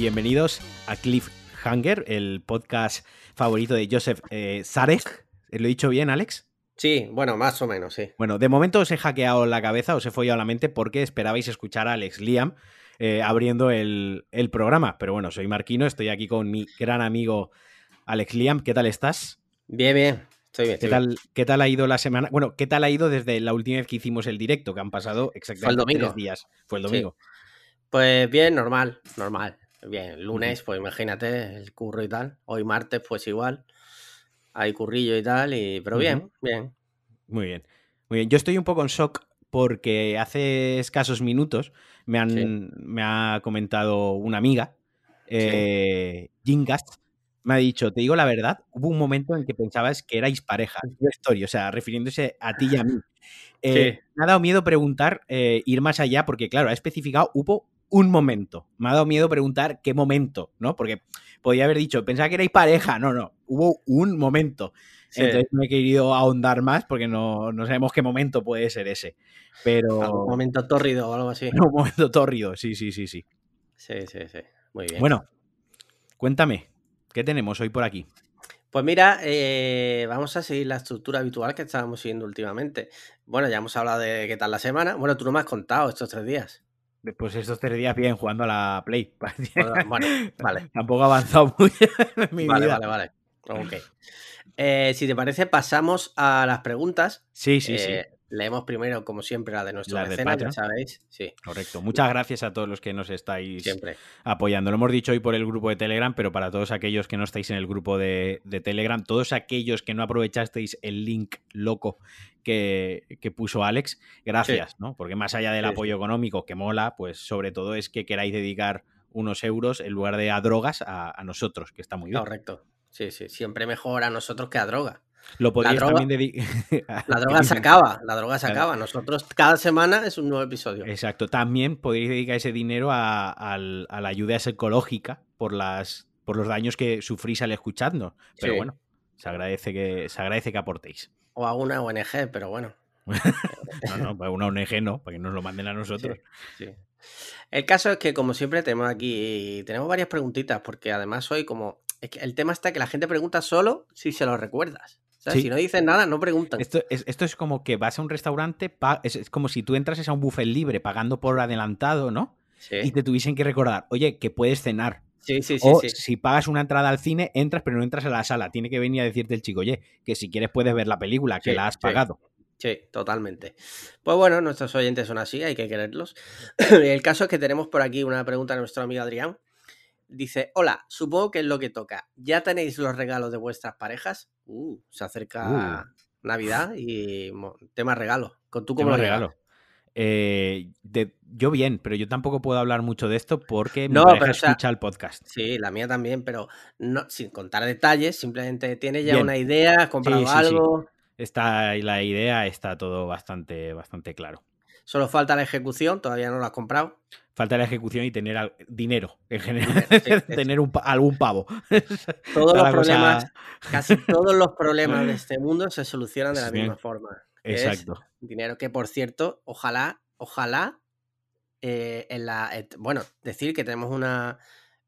Bienvenidos a Cliffhanger, el podcast favorito de Joseph eh, Zarek. ¿Lo he dicho bien, Alex? Sí, bueno, más o menos, sí. Bueno, de momento os he hackeado la cabeza, os he follado la mente porque esperabais escuchar a Alex Liam eh, abriendo el, el programa. Pero bueno, soy Marquino, estoy aquí con mi gran amigo Alex Liam. ¿Qué tal estás? Bien, bien. Estoy bien, ¿Qué estoy tal, bien. ¿Qué tal ha ido la semana? Bueno, ¿qué tal ha ido desde la última vez que hicimos el directo? Que han pasado exactamente domingo. tres días. Fue el Sí. domingo. Pues bien, normal, normal. Bien, lunes, pues imagínate, el curro y tal. Hoy martes, pues igual. Hay currillo y tal, y... pero bien, bien. Muy bien. Muy bien. Yo estoy un poco en shock porque hace escasos minutos me, han, Sí. me ha comentado una amiga, eh, me ha dicho, te digo la verdad, hubo un momento en que pensabas que erais pareja, story, o sea, refiriéndose a ti y a mí. Eh, Sí. Me ha dado miedo preguntar, eh, ir más allá, porque claro, ha especificado, hubo un momento. Me ha dado miedo preguntar qué momento, ¿no? Porque podía haber dicho, pensaba que erais pareja, no, no, hubo un momento. Sí. Entonces no he querido ahondar más porque no, no sabemos qué momento puede ser ese. Pero. Algún momento tórrido o algo así. Un momento tórrido, sí, sí, sí, sí. Sí, sí, sí. Muy bien. Bueno, cuéntame, ¿qué tenemos hoy por aquí? Pues mira, eh, vamos a seguir la estructura habitual que estábamos siguiendo últimamente. Bueno, ya hemos hablado de qué tal la semana. Bueno, tú no me has contado estos tres días. Pues estos tres días bien jugando a la Play. Bueno, bueno, vale. Tampoco ha avanzado mucho en mi Vale, vida. vale, vale. Ok. Eh, si te parece, pasamos a las preguntas. Sí, sí, sí. Leemos primero, como siempre, la de ya Patreon. sabéis. Sí, Correcto. Muchas gracias a todos los que nos estáis siempre. apoyando. Lo hemos dicho hoy por el grupo de Telegram, pero para todos aquellos que no estáis en el grupo de, de Telegram, todos aquellos que no aprovechasteis el link loco que, que puso Alex, gracias, ¿no? Porque más allá del Sí, apoyo económico que mola, pues sobre todo es que queráis dedicar unos euros en lugar de a drogas a, a nosotros, que está muy bien. Correcto. Sí, sí. Siempre mejor a nosotros que a droga. Lo podríais droga- también dedicar. La droga se acaba. La droga se Claro. acaba. Nosotros cada semana es un nuevo episodio. Exacto. También podéis dedicar ese dinero a, al- a la ayuda psicológica por las por los daños que sufrís al escuchando. Pero Sí. bueno, se agradece que se agradece que aportéis. O a una ONG, pero bueno. No, no, para una ONG no, para que nos lo manden a nosotros. Sí. El caso es que, como siempre, tenemos aquí tenemos varias preguntitas, porque además hoy, como. Es que el tema está que la gente pregunta solo si se lo recuerdas. O sea, Sí. si no dices nada, no preguntan. Esto es, esto es como que vas a un restaurante, es, es como si tú entrases a un buffet libre pagando por adelantado, ¿no? Y Sí, te tuviesen que recordar, oye, que puedes cenar. sí, sí. sí, o sí. si pagas una entrada al cine, entras, pero no entras a la sala. Tiene que venir a decirte el chico, oye, que si quieres puedes ver la película, que la has pagado. Sí, totalmente. Pues bueno, nuestros oyentes son así, hay que quererlos. El caso es que tenemos por aquí una pregunta de nuestro amigo Adrián. Dice, hola, supongo que es lo que toca. ¿Ya tenéis los regalos de vuestras parejas? Uh, se acerca Navidad y tema regalo. ¿Con tú cómo Tema lo llevas? regalo. Eh, de- yo bien, pero yo tampoco puedo hablar mucho de esto porque mi No, pareja pero, o sea, escucha el podcast. Sí, la mía también, pero no, sin contar detalles, simplemente tienes ya Bien. una idea, has comprado Sí, sí, sí. algo, Está la idea, está todo bastante, bastante claro. Solo falta la ejecución, todavía no lo has comprado. Falta la ejecución y tener al- dinero en general. Sí, tener un algún pavo. Todos los cosa- problemas, casi todos los problemas de este mundo se solucionan de la misma forma. Exacto. dinero que, por cierto, ojalá, ojalá, eh, en la, et- bueno, decir que tenemos una,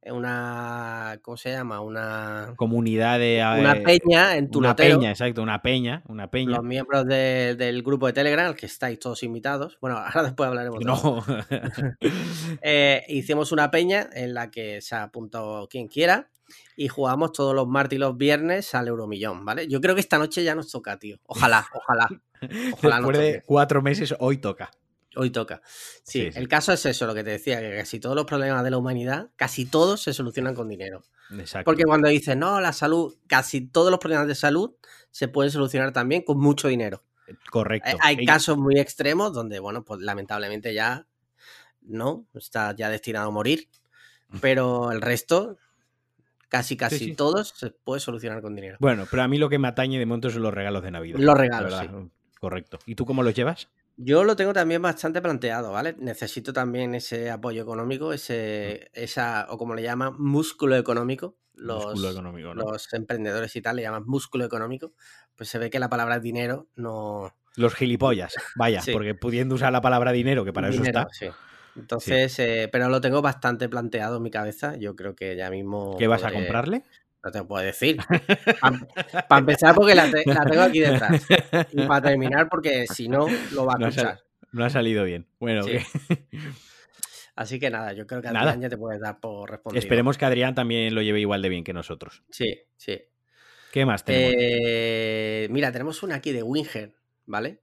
una, ¿cómo se llama? Una, Comunidad de. una eh, peña en tu Una peña, exacto, una peña. Una peña. Los miembros de- del grupo de Telegram, al que estáis todos invitados. Bueno, ahora después hablaremos de. No. Eh, hicimos una peña en la que se apuntó quien quiera y jugamos todos los martes y los viernes al Euromillón, ¿vale? Yo creo que esta noche ya nos toca, tío. Ojalá, ojalá. Ojalá Después de cuatro meses, hoy toca. Hoy toca. Sí, Sí, sí. el caso es eso, lo que te decía, que casi todos los problemas de la humanidad, casi todos se solucionan con dinero. Exacto. Porque cuando dices, no, la salud, casi todos los problemas de salud se pueden solucionar también con mucho dinero. Correcto. Hay- Hay casos muy extremos donde, bueno, pues lamentablemente ya no, está ya destinado a morir. Pero el resto, casi casi sí. todos, se puede solucionar con dinero. Bueno, pero a mí lo que me atañe de momento son los regalos de Navidad. Los regalos, sí. Correcto. ¿Y tú cómo los llevas? Yo lo tengo también bastante planteado, ¿vale? Necesito también ese apoyo económico, ese, esa, o como le llaman, músculo económico. Los, Músculo económico, ¿no? los emprendedores y tal le llaman músculo económico. Pues se ve que la palabra dinero no. Los gilipollas, vaya, Sí. porque pudiendo usar la palabra dinero, que para eso está, sí. Entonces, eh, pero lo tengo bastante planteado en mi cabeza. Yo creo que ya mismo. ¿Qué vas a comprarle? No te puedo decir. Para empezar, porque la, tengo aquí detrás. Y para terminar, porque si no, lo va a escuchar. No ha, salido bien. Bueno, Así que nada, yo creo que Adrián ya te puedes dar por respondido. Esperemos que Adrián también lo lleve igual de bien que nosotros. Sí, sí. ¿Qué más tenemos? Eh, mira, tenemos una aquí de Winger, ¿vale?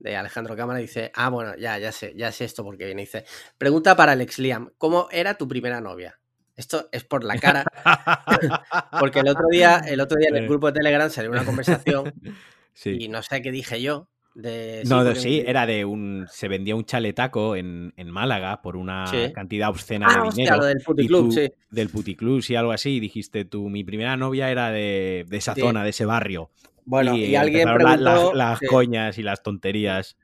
De Alejandro Cámara dice, ah, bueno, ya, ya sé, ya sé esto porque viene. Dice, pregunta para Alex Liam, ¿cómo era tu primera novia? Esto es por la cara. porque el otro día, el otro día en el grupo de Telegram salió una conversación y no sé qué dije yo. no, sí, era de un. Se vendía un chaletaco en, Málaga por una cantidad obscena de ah, dinero. del puticlub, sí. Del puticlub, sí, algo así. Y dijiste tú, mi primera novia era de, esa zona, de ese barrio. Bueno, y, alguien preguntó, las coñas y las tonterías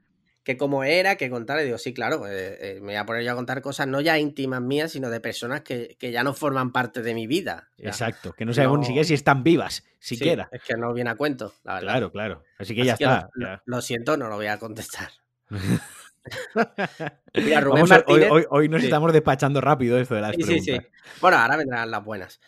que como era, que contar, y digo, sí, claro, eh, eh, me voy a poner yo a contar cosas no ya íntimas mías, sino de personas que, ya no forman parte de mi vida. Exacto, que no sabemos ni siquiera si están vivas, siquiera. es que no viene a cuento, la verdad. Claro, claro. Así que ya está. Lo, siento, no lo voy a contestar. hoy, nos estamos despachando rápido esto de las sí, preguntas. Sí, sí. Bueno, ahora vendrán las buenas.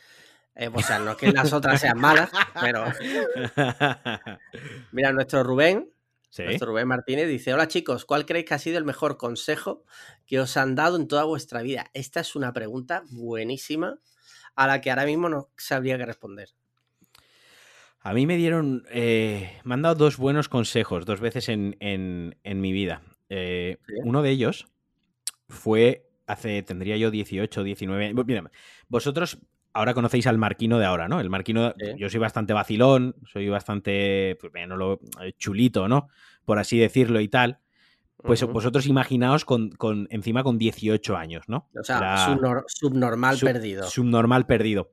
Eh, o sea, no es que las otras sean malas, pero. Mira, nuestro Rubén nuestro Rubén Martínez dice: Hola chicos, ¿cuál creéis que ha sido el mejor consejo que os han dado en toda vuestra vida? Esta es una pregunta buenísima a la que ahora mismo no sabría qué responder. A mí me dieron, eh, me han dado dos buenos consejos, dos veces en, mi vida. Eh, uno de ellos fue hace, tendría yo 18, 19. Mira, vosotros ahora conocéis al Marquino de ahora, ¿no? El Marquino, yo soy bastante vacilón, soy bastante pues, lo, eh, chulito, ¿no? Por así decirlo y tal. Pues vosotros imaginaos con, encima con 18 años, ¿no? O sea, subnormal perdido. Subnormal perdido.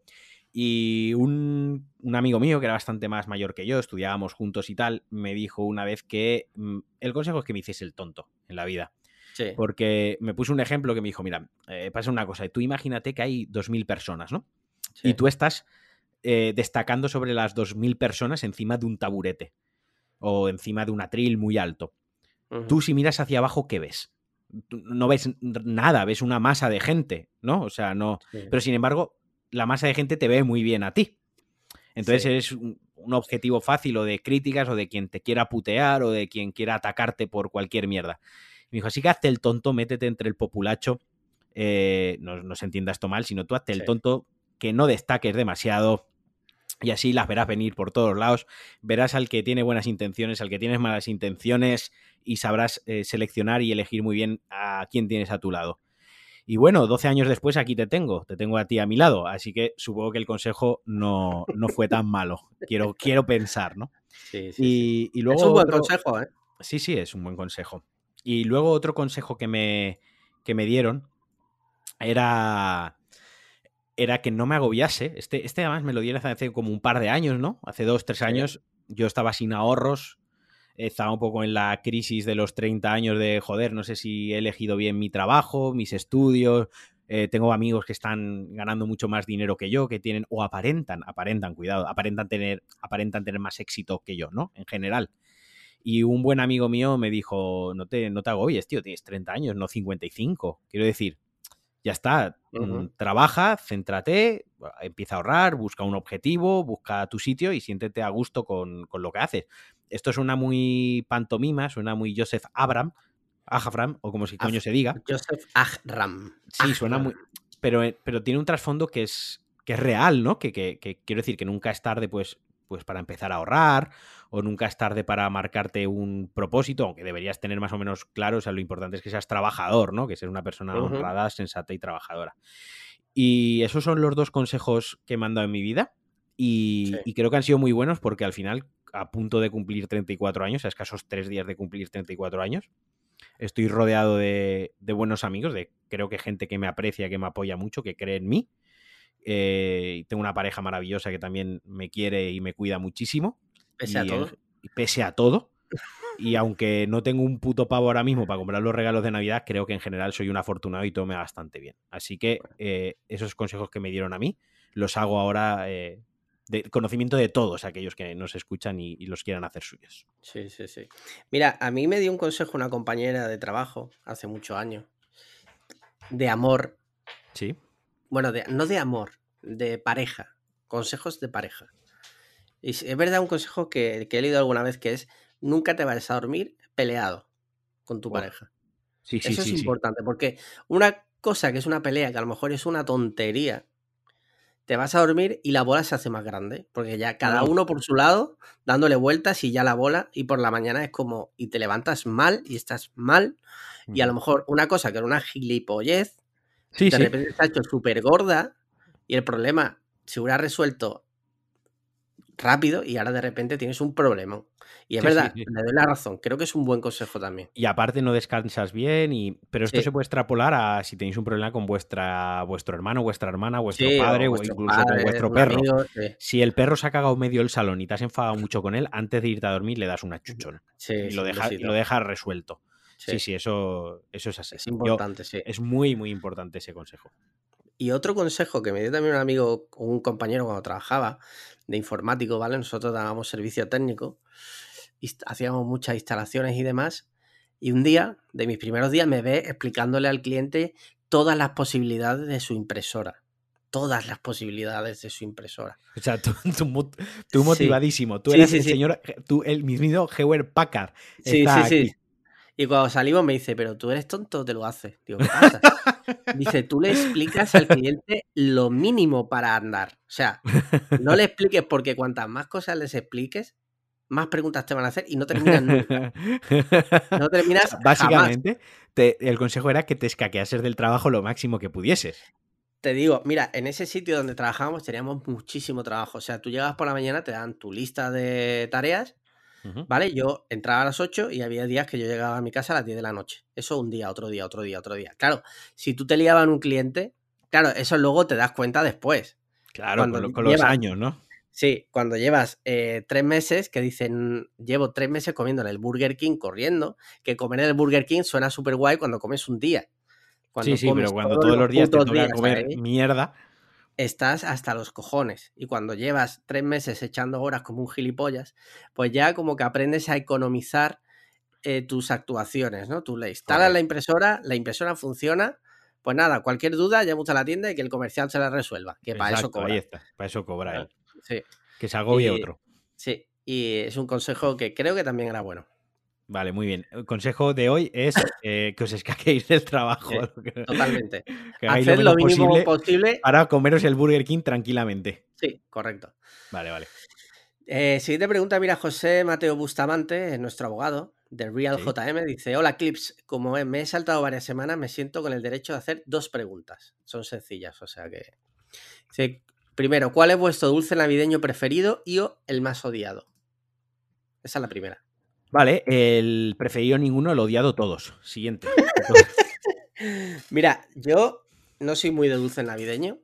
Y un, amigo mío, que era bastante más mayor que yo, estudiábamos juntos y tal, me dijo una vez que mm, el consejo es que me hiciese el tonto en la vida. Sí. Porque me puso un ejemplo que me dijo, mira, eh, pasa una cosa, tú imagínate que hay 2.000 personas, ¿no? Y tú estás eh, destacando sobre las 2.000 personas encima de un taburete o encima de un atril muy alto. Tú si miras hacia abajo, ¿qué ves? No ves nada, ves una masa de gente, ¿no? O sea, no... Pero sin embargo, la masa de gente te ve muy bien a ti. Entonces eres un, objetivo fácil o de críticas o de quien te quiera putear o de quien quiera atacarte por cualquier mierda. me dijo, así que hazte el tonto, métete entre el populacho. Eh, no, se entienda esto mal, sino tú hazte el tonto, que no destaques demasiado y así las verás venir por todos lados. Verás al que tiene buenas intenciones, al que tienes malas intenciones y sabrás eh, seleccionar y elegir muy bien a quién tienes a tu lado. Y bueno, 12 años después aquí te tengo, te tengo a ti a mi lado, así que supongo que el consejo no, fue tan malo. Quiero, quiero pensar, ¿no? Sí, sí, y, luego es un buen consejo, ¿eh? Sí, sí, es un buen consejo. Y luego otro consejo que me, que me dieron era era que no me agobiase. Este, este además me lo dieron hace como un par de años, ¿no? Hace dos, tres años yo estaba sin ahorros, estaba un poco en la crisis de los 30 años de, joder, no sé si he elegido bien mi trabajo, mis estudios, eh, tengo amigos que están ganando mucho más dinero que yo, que tienen, o aparentan, aparentan, cuidado, aparentan tener, aparentan tener más éxito que yo, ¿no? En general. Y un buen amigo mío me dijo, no te, no te agobies, tío, tienes 30 años, no 55. Quiero decir, ya está, mm, trabaja, céntrate, empieza a ahorrar, busca un objetivo, busca tu sitio y siéntete a gusto con, lo que haces. Esto suena muy pantomima, suena muy Joseph Abram, Ahram, o como si coño se diga. Joseph Ahram. Sí, suena muy. Pero, eh, pero tiene un trasfondo que es, que es real, ¿no? Que, que, que, quiero decir que nunca es tarde, pues, pues para empezar a ahorrar o nunca es tarde para marcarte un propósito, aunque deberías tener más o menos claro, o sea, lo importante es que seas trabajador, ¿no? Que seas una persona honrada, sensata y trabajadora. Y esos son los dos consejos que he mandado en mi vida y, creo que han sido muy buenos porque al final, a punto de cumplir 34 años, a escasos tres días de cumplir 34 años, estoy rodeado de, buenos amigos, de creo que gente que me aprecia, que me apoya mucho, que cree en mí. Eh, tengo una pareja maravillosa que también me quiere y me cuida muchísimo. Pese a todo. pese a todo. Y aunque no tengo un puto pavo ahora mismo para comprar los regalos de Navidad, creo que en general soy un afortunado y todo me va bastante bien. Así que eh, esos consejos que me dieron a mí los hago ahora eh, de conocimiento de todos aquellos que nos escuchan y, los quieran hacer suyos. Sí, sí, sí. Mira, a mí me dio un consejo una compañera de trabajo hace muchos años de amor. Sí. Bueno, de, no de amor, de pareja. Consejos de pareja. Y es verdad un consejo que, he leído alguna vez que es nunca te vayas a dormir peleado con tu pareja. Sí, sí, Eso sí, es importante, porque una cosa que es una pelea, que a lo mejor es una tontería, te vas a dormir y la bola se hace más grande, porque ya cada uno por su lado, dándole vueltas y ya la bola, y por la mañana es como, y te levantas mal y estás mal, y a lo mejor una cosa que era una gilipollez, de repente se ha hecho súper gorda, y el problema se hubiera resuelto rápido y ahora de repente tienes un problema. Y es verdad, le doy la razón. Creo que es un buen consejo también. Y aparte no descansas bien, y pero esto se puede extrapolar a si tenéis un problema con vuestra, vuestro hermano, vuestra hermana, vuestro padre o, incluso con vuestro perro. si el perro se ha cagado medio el salón y te has enfadado mucho con él, antes de irte a dormir le das una chuchona. y lo dejas lo deja resuelto. Sí. sí, eso, eso es así. Es importante, sí. Es muy, muy importante ese consejo. Y otro consejo que me dio también un amigo, un compañero cuando trabajaba de informático, ¿vale? Nosotros dábamos servicio técnico, hacíamos muchas instalaciones y demás. Y un día, de mis primeros días, me ve explicándole al cliente todas las posibilidades de su impresora. Todas las posibilidades de su impresora. O sea, tú, motivadísimo. Tú eres el señor, tú, el mismo Heward Packard. Sí, sí, sí. Y cuando salimos me dice, pero tú eres tonto, te lo haces. Digo, ¿qué pasa? Dice, tú le explicas al cliente lo mínimo para andar. O sea, no le expliques porque cuantas más cosas les expliques, más preguntas te van a hacer y no terminas nunca. No terminas Básicamente, el consejo era que te escaqueases del trabajo lo máximo que pudieses. Te digo, mira, en ese sitio donde trabajábamos teníamos muchísimo trabajo. O sea, tú llegabas por la mañana, te dan tu lista de tareas ¿Vale? Yo entraba a las 8 y había días que yo llegaba a mi casa a las 10 de la noche. Eso un día, otro día, otro día, otro día. Claro, si tú te liabas en un cliente, claro, eso luego te das cuenta después. Claro, con, los años, ¿no? Sí, cuando llevas eh, tres meses, que dicen, llevo tres meses comiendo en el Burger King corriendo, que comer en el Burger King suena súper guay cuando comes un día. sí, sí, pero cuando todos, los días te toca comer mierda estás hasta los cojones. Y cuando llevas tres meses echando horas como un gilipollas, pues ya como que aprendes a economizar eh, tus actuaciones, ¿no? Tú le instalas la impresora, la impresora funciona, pues nada, cualquier duda, llama a la tienda y que el comercial se la resuelva. Que para eso cobra. Ahí está, para eso cobra él. Sí. Que se agobie otro. Sí, y es un consejo que creo que también era bueno. Vale, muy bien. El consejo de hoy es eh, que os escaquéis del trabajo. totalmente. Que Haced lo, mínimo posible, para comeros el Burger King tranquilamente. Sí, correcto. Vale, vale. Eh, siguiente pregunta, mira, José Mateo Bustamante, nuestro abogado de Real JM, dice, hola Clips, como me he saltado varias semanas, me siento con el derecho de hacer dos preguntas. Son sencillas, o sea que... primero, ¿cuál es vuestro dulce navideño preferido y o el más odiado? Esa es la primera. Vale, el preferido ninguno, el odiado todos. Siguiente. Mira, yo no soy muy de dulce navideño,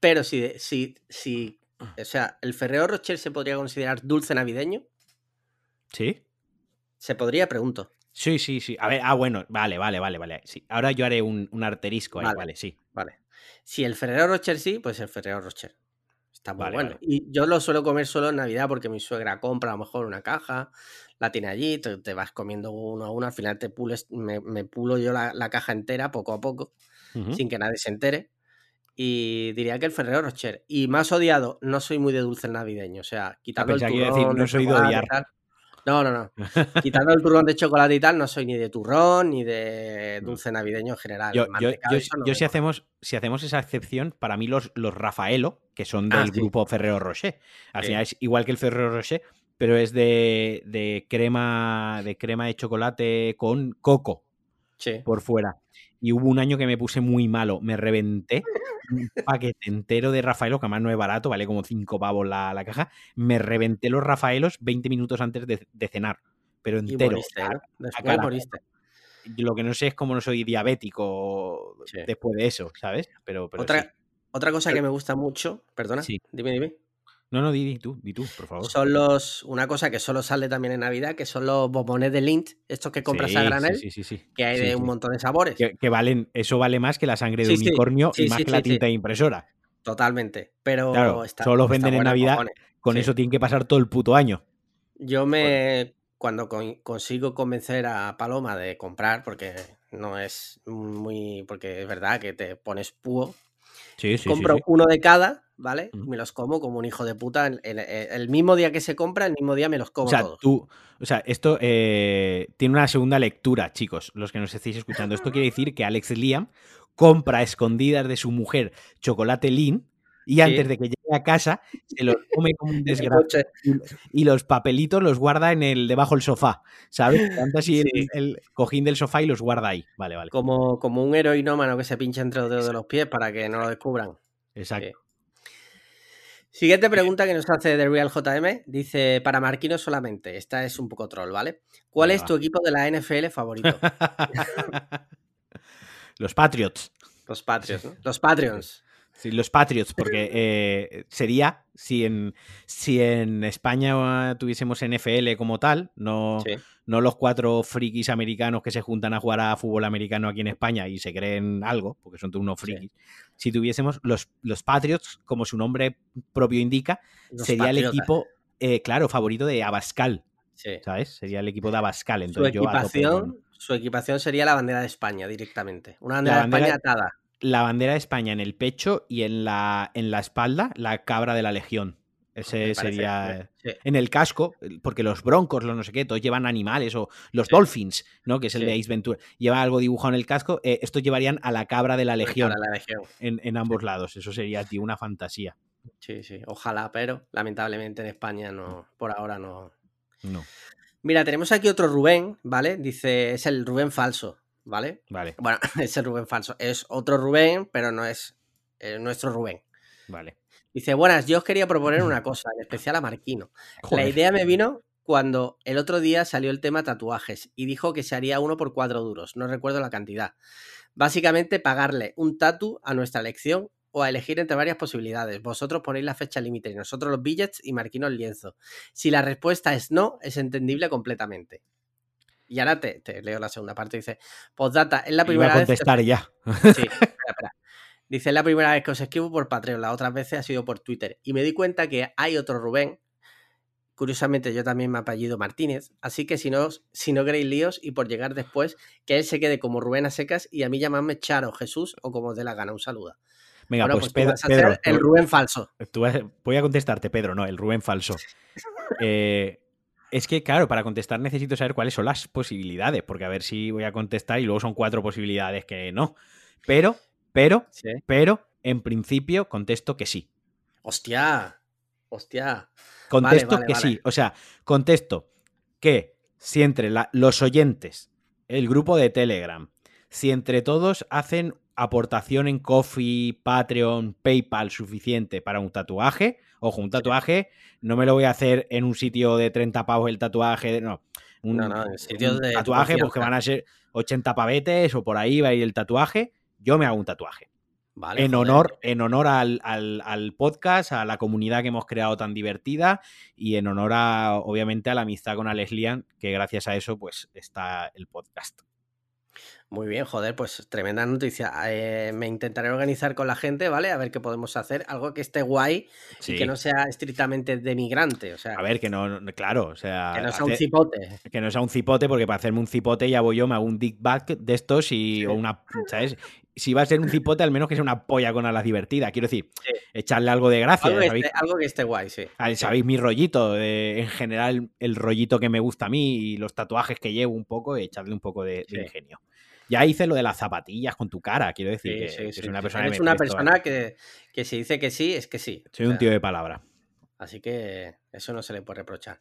pero si, si, si, o sea, el Ferrero Rocher se podría considerar dulce navideño. ¿Sí? Se podría, pregunto. Sí, sí, sí. A ver, ah, bueno, vale, vale, vale, vale. Sí. Ahora yo haré un, un arterisco ahí, vale, sí. Vale. Si el Ferrero Rocher sí, pues el Ferrero Rocher. Está muy bueno. Y yo lo suelo comer solo en Navidad porque mi suegra compra a lo mejor una caja, la tiene allí, te, vas comiendo uno a uno, al final te pules, me, pulo yo la, caja entera poco a poco, sin que nadie se entere. Y diría que el Ferrero Rocher. Y más odiado, no soy muy de dulce navideño, o sea, ah, quitando el turrón. no soy de odiar. No, no, no. Quitando el turrón de chocolate y tal, no soy ni de turrón ni de dulce navideño en general. Yo, yo, si, hacemos, si hacemos esa excepción, para mí los, los Rafaelo, que son ah, del grupo Ferrero Rocher, al final es igual que el Ferrero Rocher, pero es de, de, crema de crema de chocolate con coco por fuera. Y hubo un año que me puse muy malo, me reventé un paquete entero de Rafaelos, que además no es barato, vale como 5 pavos la, la, caja. Me reventé los Rafaelos 20 minutos antes de, cenar, pero entero. Y Lo que no sé es cómo no soy diabético después de eso, ¿sabes? Pero, pero otra, otra cosa que me gusta mucho, perdona, dime, dime. No, no, di, tú, di tú, por favor. Son los, una cosa que solo sale también en Navidad, que son los bombones de Lint, estos que compras a granel, sí, sí, sí, que hay de un montón de sabores. Que, valen, eso vale más que la sangre de unicornio y más que la tinta de impresora. Totalmente, pero solo los venden en Navidad, con eso tienen que pasar todo el puto año. Yo me cuando consigo convencer a Paloma de comprar, porque no es muy. porque es verdad que te pones púo. Sí, sí, compro sí, uno de cada, ¿vale? Ujú. Me los como como un hijo de puta. El, el- el mismo día que se compra, el mismo día me los como O sea, todos. tú, o sea, esto eh, tiene una segunda lectura, chicos, los que nos estéis escuchando. Esto quiere decir que Alex Liam compra a escondidas de su mujer chocolate Lean y Sí. antes de que llegue a casa se los come como un desgraciado y los papelitos los guarda en el debajo del sofá, ¿sabes? Levanta así el- Sí. el, cojín del sofá y los guarda ahí. Vale, vale. Como, como un heroinómano que se pincha entre los dedos de los pies para que no lo descubran. Exacto. Sí. Siguiente pregunta que nos hace The Real JM. Dice, para Marquino solamente. Esta es un poco troll, ¿vale? ¿Cuál es va. tu equipo de la NFL favorito? los Patriots. Los Patriots, ¿no? Los Patreons. Sí, los Patriots, porque eh, sería, si en, si en España tuviésemos NFL como tal, no, Sí. no los cuatro frikis americanos que se juntan a jugar a fútbol americano aquí en España y se creen algo, porque son todos unos Sí. frikis. Si tuviésemos los, los Patriots, como su nombre propio indica, Los sería el equipo, eh, claro, favorito de Abascal, Sí. ¿sabes? Sería el equipo de Abascal. Su Entonces yo con- equipación, su equipación sería la bandera de España directamente. Una bandera, de España atada. La bandera de España en el pecho y en la, en la espalda la cabra de la legión. Ese sería... sí. En el casco, porque los broncos, los no sé qué, todos llevan animales, o los Sí. dolphins, ¿no? Que es el Sí. de Ace Ventura, lleva algo dibujado en el casco. eh, estos llevarían a la cabra de la legión la en, en ambos lados. Eso sería, tío, una fantasía. Sí, sí. Ojalá, pero lamentablemente en España no, por ahora no. No, Mira, tenemos aquí otro Rubén, ¿vale? Dice, es el Rubén falso, ¿vale? vale, Bueno, es el Rubén falso. Es otro Rubén, pero no es eh, nuestro Rubén. vale. Dice, buenas, yo os quería proponer una cosa, en especial a Marquino. La idea me vino cuando el otro día salió el tema tatuajes y dijo que se haría uno por cuatro duros, no recuerdo la cantidad. Básicamente pagarle un tatu a nuestra elección o a elegir entre varias posibilidades. Vosotros ponéis la fecha límite y nosotros los billets y Marquino el lienzo. Si la respuesta es no, es entendible completamente. Y ahora te, te leo la segunda parte. Dice, postdata, es la primera a vez... os- contestar ya. Sí, espera, espera. Dice, es la primera vez que os escribo por Patreon, las otras veces ha sido por Twitter. Y me di cuenta que hay otro Rubén. Curiosamente, yo también me apellido Martínez. Así que si no, si no queréis líos y por llegar después, que él se quede como Rubén a secas y a mí llamadme Charo, Jesús o como os dé la gana. Un saludo. Venga, bueno, pues, pues, Pedro, el Rubén falso. Tú vas- voy a contestarte, Pedro, no, el Rubén falso. Eh, es que, claro, para contestar necesito saber cuáles son las posibilidades, porque a ver si voy a contestar y luego son cuatro posibilidades que no. Pero, pero, Sí. pero, en principio contesto que sí. Hostia. Hostia. Contesto vale, que vale. sí. O sea, contesto que si entre la- los oyentes, el grupo de Telegram, si entre todos hacen aportación en Coffee, Patreon, PayPal suficiente para un tatuaje, ojo, un tatuaje no me lo voy a hacer en un sitio de 30 pavos el tatuaje, no. Un, No, no, en sitios un de tu tatuaje pues que van a ser 80 pavetes o por ahí va a ir el tatuaje, yo me hago un tatuaje Vale, en joder. honor, en honor al, al- al podcast, a la comunidad que hemos creado tan divertida y en honor a, obviamente, a la amistad con Alex Lian, que gracias a eso, pues, está el podcast. Muy bien, joder, pues tremenda noticia. Eh, me intentaré organizar con la gente, ¿vale? A ver qué podemos hacer. Algo que esté guay Sí. y que no sea estrictamente de migrante. O sea, A ver, que no, claro, o sea, que no sea un cipote. que no sea un cipote, porque para hacerme un cipote ya voy yo, me hago un dick back de estos y, Sí. o una, ¿sabes? Si va a ser un cipote, al menos que sea una polla con alas divertida. Quiero decir, Sí. echarle algo de gracia. Algo que, ¿sabéis? esté, algo que esté guay, sí. Ah, Sabéis mi rollito, de- en general el rollito que me gusta a mí y los tatuajes que llevo un poco, echarle un poco de, ingenio. Ya hice lo de las zapatillas con tu cara, quiero decir, que, que soy una persona, que Eres una presto persona que, que si dice que sí, es que sí. Soy O un tío de palabra. Así que eso no se le puede reprochar.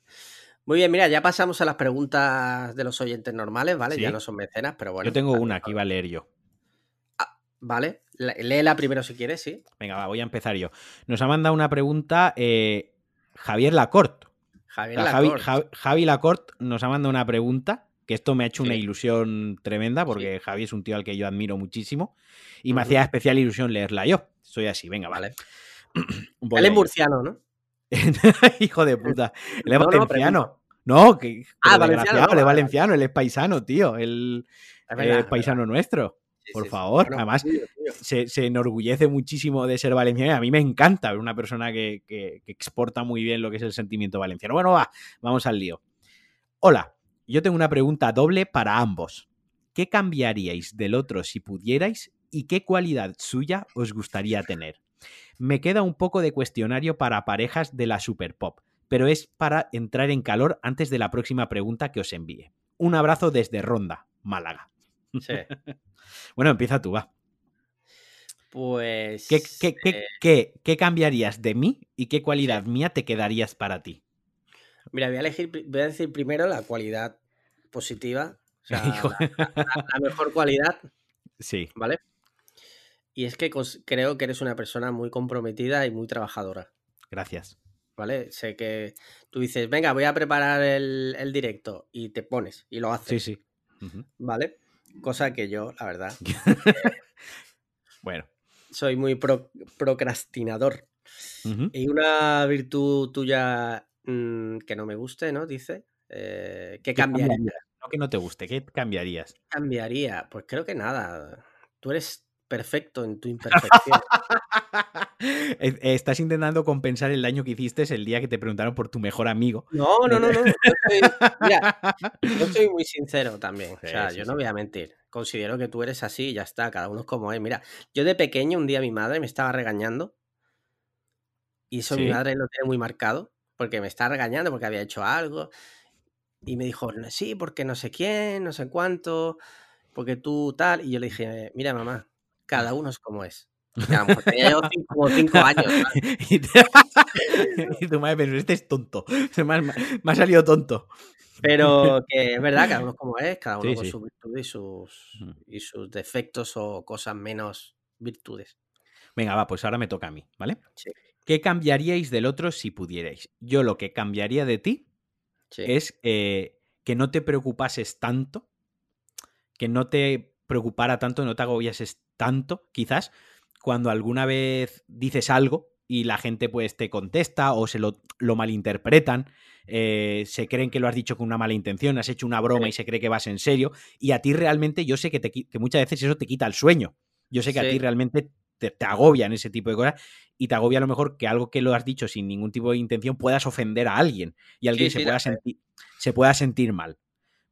Muy bien, mira, ya pasamos a las preguntas de los oyentes normales, ¿vale? Ya no son mecenas, pero bueno. yo tengo una que iba a leer yo. Vale, la- léela primero si quieres, sí. Venga, va, voy a empezar yo. Nos ha mandado una pregunta eh, Javier Lacorte. O Javier sea, Javi, nos ha mandado una pregunta, que esto me ha hecho una Sí. ilusión tremenda, porque Javi es un tío al que yo admiro muchísimo, y me hacía especial ilusión leerla yo. Soy así, venga, vale. Vale. Él es murciano, ¿no? Hijo de puta. Él es No, no, valenciano. No, que Ah, valenciano, no, él es vale, valenciano, él es paisano, tío. Él Es paisano nuestro. Por sí, favor. Bueno, Además, se, se enorgullece muchísimo de ser valenciano y a mí me encanta ver una persona que, que- que exporta muy bien lo que es el sentimiento valenciano. Bueno, va, vamos al lío. Hola, yo tengo una pregunta doble para ambos. ¿Qué cambiaríais del otro si pudierais y qué cualidad suya os gustaría tener? Me queda un poco de cuestionario para parejas de la Super Pop, pero es para entrar en calor antes de la próxima pregunta que os envíe. Un abrazo desde Ronda, Málaga. Sí. bueno, empieza tú, va. Pues. ¿Qué, qué, qué, eh, qué- cambiarías de mí y qué cualidad mía te quedarías para ti? Mira, voy a elegir, voy a decir primero la cualidad positiva. O sea, la, la- la mejor cualidad, Sí, ¿vale? Y es que creo que eres una persona muy comprometida y muy trabajadora, gracias. ¿vale? Sé que tú dices, venga, voy a preparar el, el directo y te pones y lo haces, Sí, sí. ¿vale? Cosa que yo, la verdad, Bueno. soy muy pro- procrastinador. Y una virtud tuya mm, que no me guste, ¿no? Dice, eh, ¿qué ¿Qué cambiaría? cambiarías? No que no te guste, ¿qué cambiarías? cambiaría? Pues creo que nada. Tú eres perfecto en tu imperfección. Eh, Estás intentando compensar el daño que hiciste el día que te preguntaron por tu mejor amigo. No, no, no, no. Yo soy, mira, yo soy muy sincero también. O Sí, sea, sí, yo sí. no voy a mentir. Considero que tú eres así y ya está. Cada uno es como es. Mira, yo de pequeño, un día mi madre me estaba regañando. Y eso mi madre lo tiene muy marcado. Porque me estaba regañando porque había hecho algo. Y me dijo, "No, sí, porque no sé quién, no sé cuánto. Porque tú tal. Y yo le dije, mira, mamá, cada uno es como es. Y a lo mejor tenía yo cinco- como cinco años. ¿sabes? y, te- y tu madre pensó, este es tonto. Me ha, me ha salido tonto. Pero que es verdad, cada uno es como es, cada uno Sí, con sí. sus virtudes y sus, y sus defectos o cosas menos virtudes. Venga, va, pues ahora me toca a mí, ¿vale? Sí. ¿Qué cambiaríais del otro si pudierais? Yo lo que cambiaría de ti Sí. es eh, que no te preocupases tanto, que no te preocupara tanto, no te agobiases tanto, quizás, cuando alguna vez dices algo y la gente pues te contesta o se lo, lo malinterpretan, eh, se creen que lo has dicho con una mala intención, has hecho una broma Sí. y se cree que vas en serio, y a ti realmente yo sé que, te, que muchas veces eso te quita el sueño. Yo sé que a ti realmente te, te agobian ese tipo de cosas y te agobia a lo mejor que algo que lo has dicho sin ningún tipo de intención puedas ofender a alguien y alguien Sí, se, pueda sentir, se pueda sentir mal.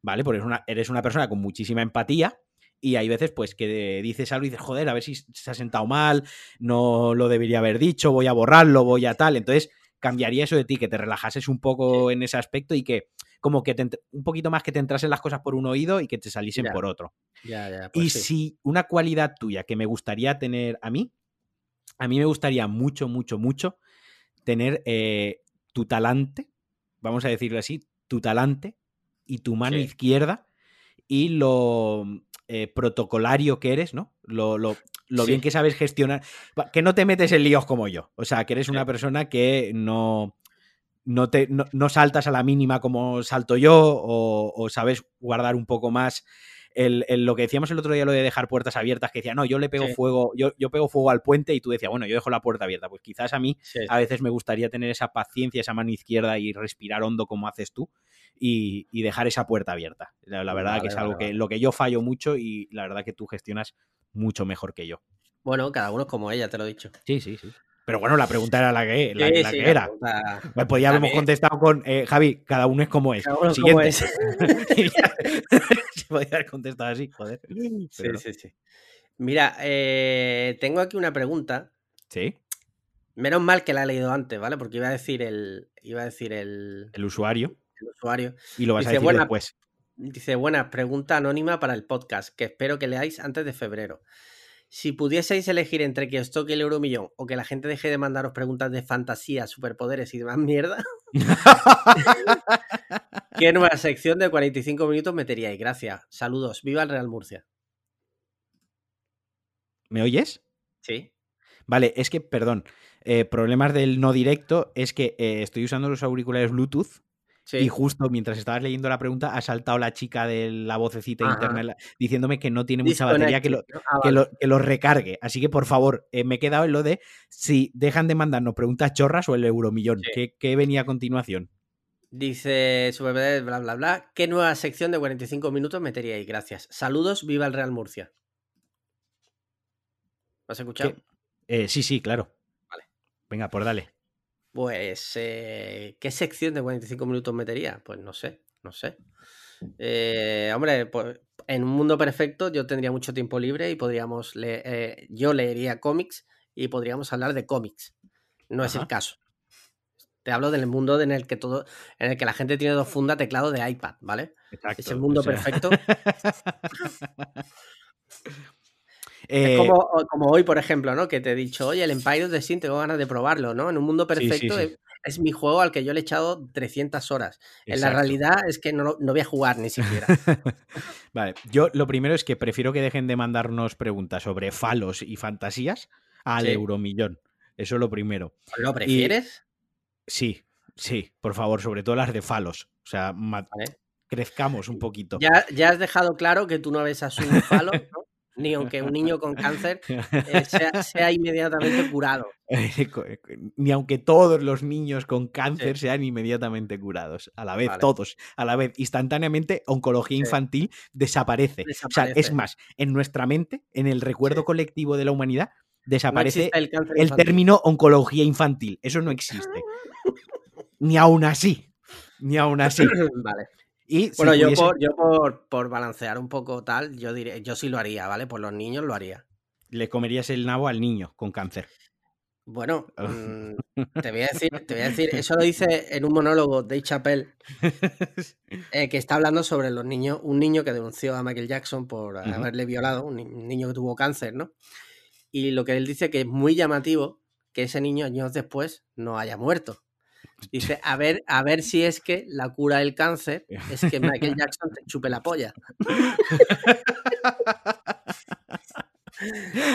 ¿Vale? Porque eres una, eres una persona con muchísima empatía y hay veces pues que dices algo y dices, joder, a ver si se ha sentado mal, no lo debería haber dicho, voy a borrarlo, voy a tal. Entonces cambiaría eso de ti, que te relajases un poco en ese aspecto y que como que te un poquito más que te entrasen las cosas por un oído y que te saliesen Ya. por otro. Ya, ya, Y pues sí. si una cualidad tuya que me gustaría tener a mí, a mí me gustaría mucho, mucho, mucho tener eh, tu talante, vamos a decirlo así, tu talante y tu mano Sí. izquierda y lo eh, protocolario que eres, ¿no? Lo, lo- lo bien que sabes gestionar, que no te metes en líos como yo, o sea, que eres Sí. una persona que no... No, te, no, no saltas a la mínima como salto yo o, o sabes guardar un poco más el, el- lo que decíamos el otro día, lo de dejar puertas abiertas, que decía, no, yo le pego Sí. fuego, yo, yo pego fuego al puente y tú decías, bueno, yo dejo la puerta abierta. Pues quizás a mí Sí. a veces me gustaría tener esa paciencia, esa mano izquierda y respirar hondo como haces tú y, y dejar esa puerta abierta. La, la verdad Vale, que es vale, algo que lo que yo fallo mucho y la verdad que tú gestionas mucho mejor que yo. Bueno, cada uno es como ella, te lo he dicho. Sí, sí, sí. Pero bueno, la pregunta era la que, la, Sí, la sí, que era. pregunta- podíamos También. contestado con eh, Javi, cada uno es como es. Cada uno es como es. Podía haber contestado así, joder. Sí, Pero sí, sí. Mira, eh, tengo aquí una pregunta. Sí, Menos mal que la he leído antes, ¿vale? Porque iba a decir el, iba a decir el, el usuario. el usuario. Y lo vas a Dice, decir buena- después. Dice, buena pregunta anónima para el podcast, que espero que leáis antes de febrero. Si pudieseis elegir entre que os toque el euromillón o que la gente deje de mandaros preguntas de fantasía, superpoderes y demás mierda, ¿qué nueva sección de 45 minutos meteríais? Gracias. Saludos. Viva el Real Murcia. ¿Me oyes? Sí. Vale, es que, perdón, eh, problemas del no directo es que eh, estoy usando los auriculares Bluetooth Sí. y justo mientras estabas leyendo la pregunta ha saltado la chica de la vocecita Ajá. interna diciéndome que no tiene mucha batería, que. Ah, que, lo, que lo recargue. Así que, por favor, eh, me he quedado en lo de si dejan de mandarnos preguntas chorras o el euromillón. Sí. ¿Qué, qué venía a continuación? Dice Superpoderes, bla, bla, bla. ¿Qué nueva sección de 45 minutos meteríais? Gracias. Saludos. Viva el Real Murcia. ¿Lo has escuchado? Eh, sí, sí, claro. Vale. Venga, pues dale. Pues, eh, ¿qué sección de 45 minutos metería? Pues no sé. no sé. Eh, hombre, pues, en un mundo perfecto yo tendría mucho tiempo libre y podríamos leer, yo leería cómics y podríamos hablar de cómics. No es el caso. Te hablo del mundo en el que todo, en el que la gente tiene dos fundas teclado de iPad, ¿vale? Exacto, es el mundo o sea. perfecto. Eh, Es como, como hoy, por ejemplo, ¿no? Que te he dicho, oye, el Empire of the Sin tengo ganas de probarlo, ¿no? En un mundo Sí, sí, perfecto sí. Es, es mi juego al que yo le he echado 300 horas. En la realidad es que no, no voy a jugar ni siquiera. vale, yo lo primero es que prefiero que dejen de mandarnos preguntas sobre falos y fantasías al euromillón. Eso es lo primero. ¿Lo prefieres? Sí, sí, por favor, sobre todo las de falos. O sea, Vale. crezcamos un poquito. Ya, ya has dejado claro que tú no ves a su falo, ¿no? Ni aunque un niño con cáncer eh, sea, sea inmediatamente curado. Ni aunque todos los niños con cáncer sean inmediatamente curados. A la vez, Vale. todos. A la vez, instantáneamente, oncología Sí. infantil desaparece. O sea, es más, en nuestra mente, en el recuerdo Sí. colectivo de la humanidad, desaparece el término oncología infantil. Eso no existe. Ni aún así. Ni aún así. Vale. Y si Bueno, yo, pudiese- por, yo por, por balancear un poco tal, yo diré, yo sí lo haría, ¿vale? Por los niños lo haría. le comerías el nabo al niño con cáncer. Bueno, mm, te voy a decir, te voy a decir, eso lo dice en un monólogo de Chappelle, eh, que está hablando sobre los niños, un niño que denunció a Michael Jackson por haberle violado, un niño que tuvo cáncer, ¿no? Y lo que él dice que es muy llamativo que ese niño años después no haya muerto. Dice, a ver, a ver si es que la cura del cáncer es que Michael Jackson te chupe la polla.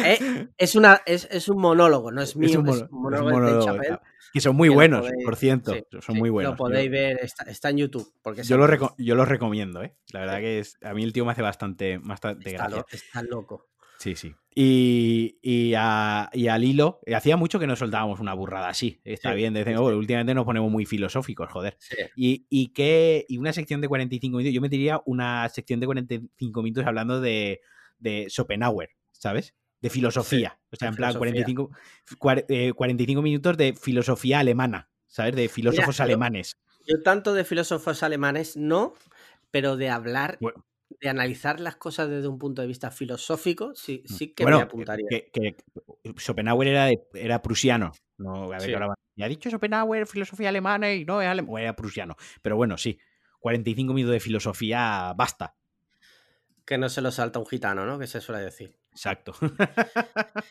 Eh, es, una, es, es un monólogo, no es mío, es un, es monólogo, de Chappelle. Que son muy que buenos, podéis- por cierto. sí, son sí, muy buenos. Lo podéis Yo- ver, está, está en YouTube. Porque Yo lo, yo lo recomiendo, ¿eh? La verdad que es, a mí el tío me hace bastante, bastante está, gracia. lo- está loco. Sí, sí. Y, y, a, y al hilo, eh, hacía mucho que no soltábamos una burrada así. Está Sí, bien, sí, "Oh, últimamente nos ponemos muy filosóficos, joder. Y, y, que, y una sección de 45 minutos, yo me diría una sección de 45 minutos hablando de, de Schopenhauer, ¿sabes? De filosofía. o sea, en plan, filosofía. 45, cuar- eh, 45 minutos de filosofía alemana, ¿sabes? De filósofos yo- alemanes. Yo tanto de filósofos alemanes no, pero de hablar, Bueno. De analizar las cosas desde un punto de vista filosófico, sí, sí que bueno, me apuntaría. Que, que Schopenhauer era, de- era prusiano. No, a ver, Sí. que ahora- ya ha dicho Schopenhauer, filosofía alemana y no es alemán, era prusiano. Pero bueno, sí. 45 minutos de filosofía, basta. Que no se lo salta un gitano, ¿no? Que se suele decir. Exacto.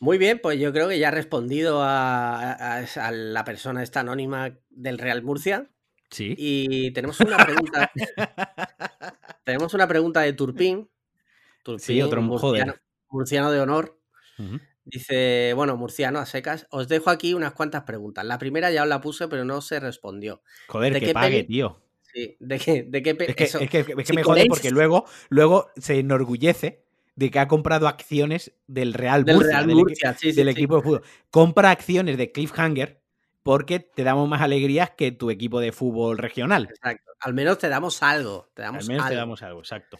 Muy bien, pues yo creo que ya he respondido a, a- a la persona esta anónima del Real Murcia. Sí. Y tenemos una pregunta. Tenemos una pregunta de Turpín. Turpín, Sí, otro- murciano, joder. murciano de honor. Dice, bueno, murciano a secas. Os dejo aquí unas cuantas preguntas. La primera ya os la puse, pero no se respondió. Joder, ¿De que qué pague, tío. Sí, ¿de qué, de qué Es que, eso? es que- es que si me jode porque luego, luego se enorgullece de que ha comprado acciones del Real del Murcia, Real del, equi- Murcia, sí, sí, del sí. equipo de fútbol. Compra acciones de Cliffhanger porque te damos más alegrías que tu equipo de fútbol regional. Exacto. Al menos te damos algo. Te damos Al menos te damos algo, exacto.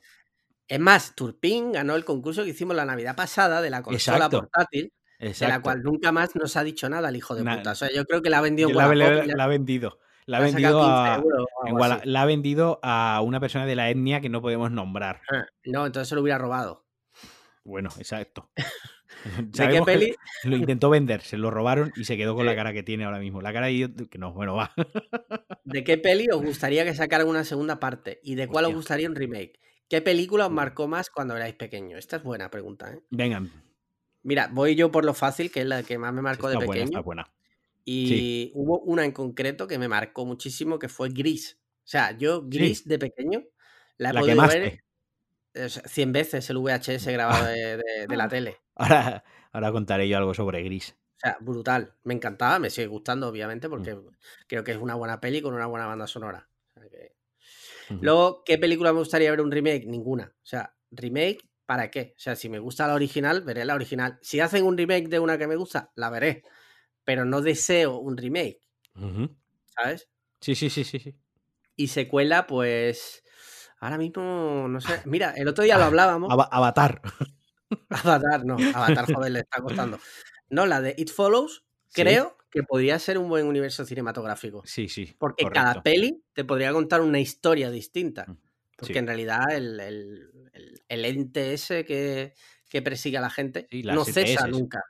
Es más, Turpin ganó el concurso que hicimos la Navidad pasada de la consola Exacto. portátil, de la Exacto. cual nunca más nos ha dicho nada el hijo de puta. O sea, yo creo que la ha vendido en la, la- la ha vendido. La ha le ha sacado vendido 15 a, euros o en algo Walla- así. la ha vendido a una persona de la etnia que no podemos nombrar. Ah, No, entonces se lo hubiera robado. Bueno, exacto. ¿De qué peli? Lo intentó vender, se lo robaron y se quedó con la Sí. cara que tiene ahora mismo. La cara de que no, bueno, va. ¿De qué peli os gustaría que sacaran una segunda parte? ¿Y de cuál os gustaría un remake? ¿Qué película os marcó más cuando erais pequeños? Esta es buena pregunta, ¿eh? Vengan. Mira, voy yo por lo fácil, que es la que más me marcó Está de buena, pequeño. está buena. Y hubo una en concreto que me marcó muchísimo, que fue Gris. O sea, yo Gris de pequeño la he La podido ver eh, 100 veces el VHS grabado de, de- de la tele. Ahora, ahora contaré yo algo sobre Gris. O sea, brutal. Me encantaba, me sigue gustando, obviamente, Mm. porque creo que es una buena peli con una buena banda sonora. O sea que-. Luego, ¿qué película me gustaría ver un remake? Ninguna. O sea, remake, ¿para qué? O sea, si me gusta la original, veré la original. Si hacen un remake de una que me gusta, la veré. Pero no deseo un remake. ¿sabes? Sí, sí, sí, sí, sí. Y secuela, pues. Ahora mismo, no sé. Mira, el otro día lo hablábamos. Ava- Avatar. Avatar, no. Avatar, joder, le está costando. No, la de It Follows. creo que podría ser un buen universo cinematográfico. Sí, sí. Porque cada peli te podría contar una historia distinta. Mm, porque en realidad el, ente ese que, persigue a la gente no cesa nunca.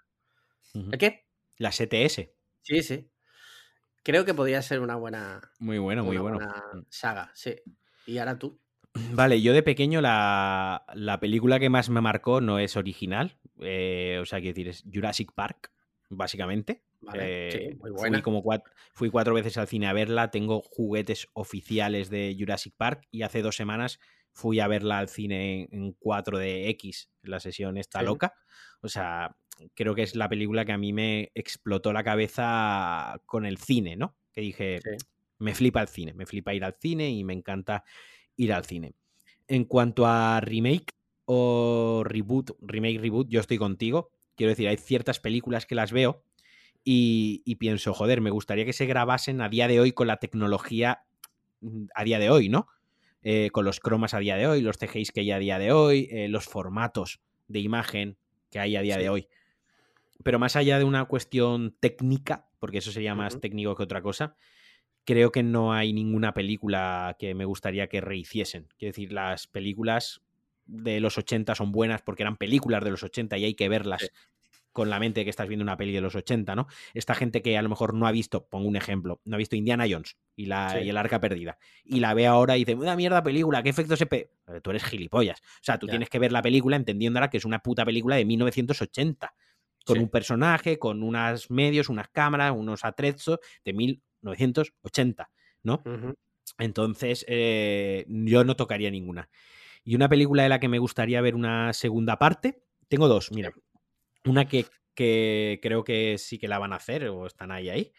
¿El qué? La CTS. Sí, sí. Creo que podría ser una buena. Muy bueno, muy bueno. Mm. saga, sí. Y ahora tú. Vale, yo de pequeño la, película que más me marcó no es original. Eh, o sea, quiero decir, es Jurassic Park, básicamente. Eh, muy buena. Fui, como cuatro, fui cuatro veces al cine a verla. Tengo juguetes oficiales de Jurassic Park y hace dos semanas fui a verla al cine en 4DX, la sesión esta loca. O sea, creo que es la película que a mí me explotó la cabeza con el cine, ¿no? Que dije, me flipa el cine, me flipa ir al cine y me encanta ir al cine. En cuanto a remake o reboot, remake, reboot, yo estoy contigo. Quiero decir, hay ciertas películas que las veo y, pienso, joder, me gustaría que se grabasen a día de hoy con la tecnología mm, a día de hoy, ¿no? Eh, con los cromas a día de hoy, los CGIs que hay a día de hoy, eh, los formatos de imagen que hay a día de hoy. Pero más allá de una cuestión técnica, porque eso sería más técnico que otra cosa, creo que no hay ninguna película que me gustaría que rehiciesen. Quiero decir, las películas de los 80 son buenas porque eran películas de los 80 y hay que verlas con la mente que estás viendo una peli de los 80, ¿no? Esta gente que a lo mejor no ha visto, pongo un ejemplo, no ha visto Indiana Jones y, la, y el arca perdida, y la ve ahora y dice, una mierda película, ¿qué efectos eh, Tú eres gilipollas. O sea, tú tienes que ver la película entendiéndola que es una puta película de 1980, con un personaje, con unos medios, unas cámaras, unos atrezos de 1980, ¿no? Entonces, eh, yo no tocaría ninguna. Y una película de la que me gustaría ver una segunda parte, tengo dos, mira. Una que, creo que sí que la van a hacer, o están ahí ahí,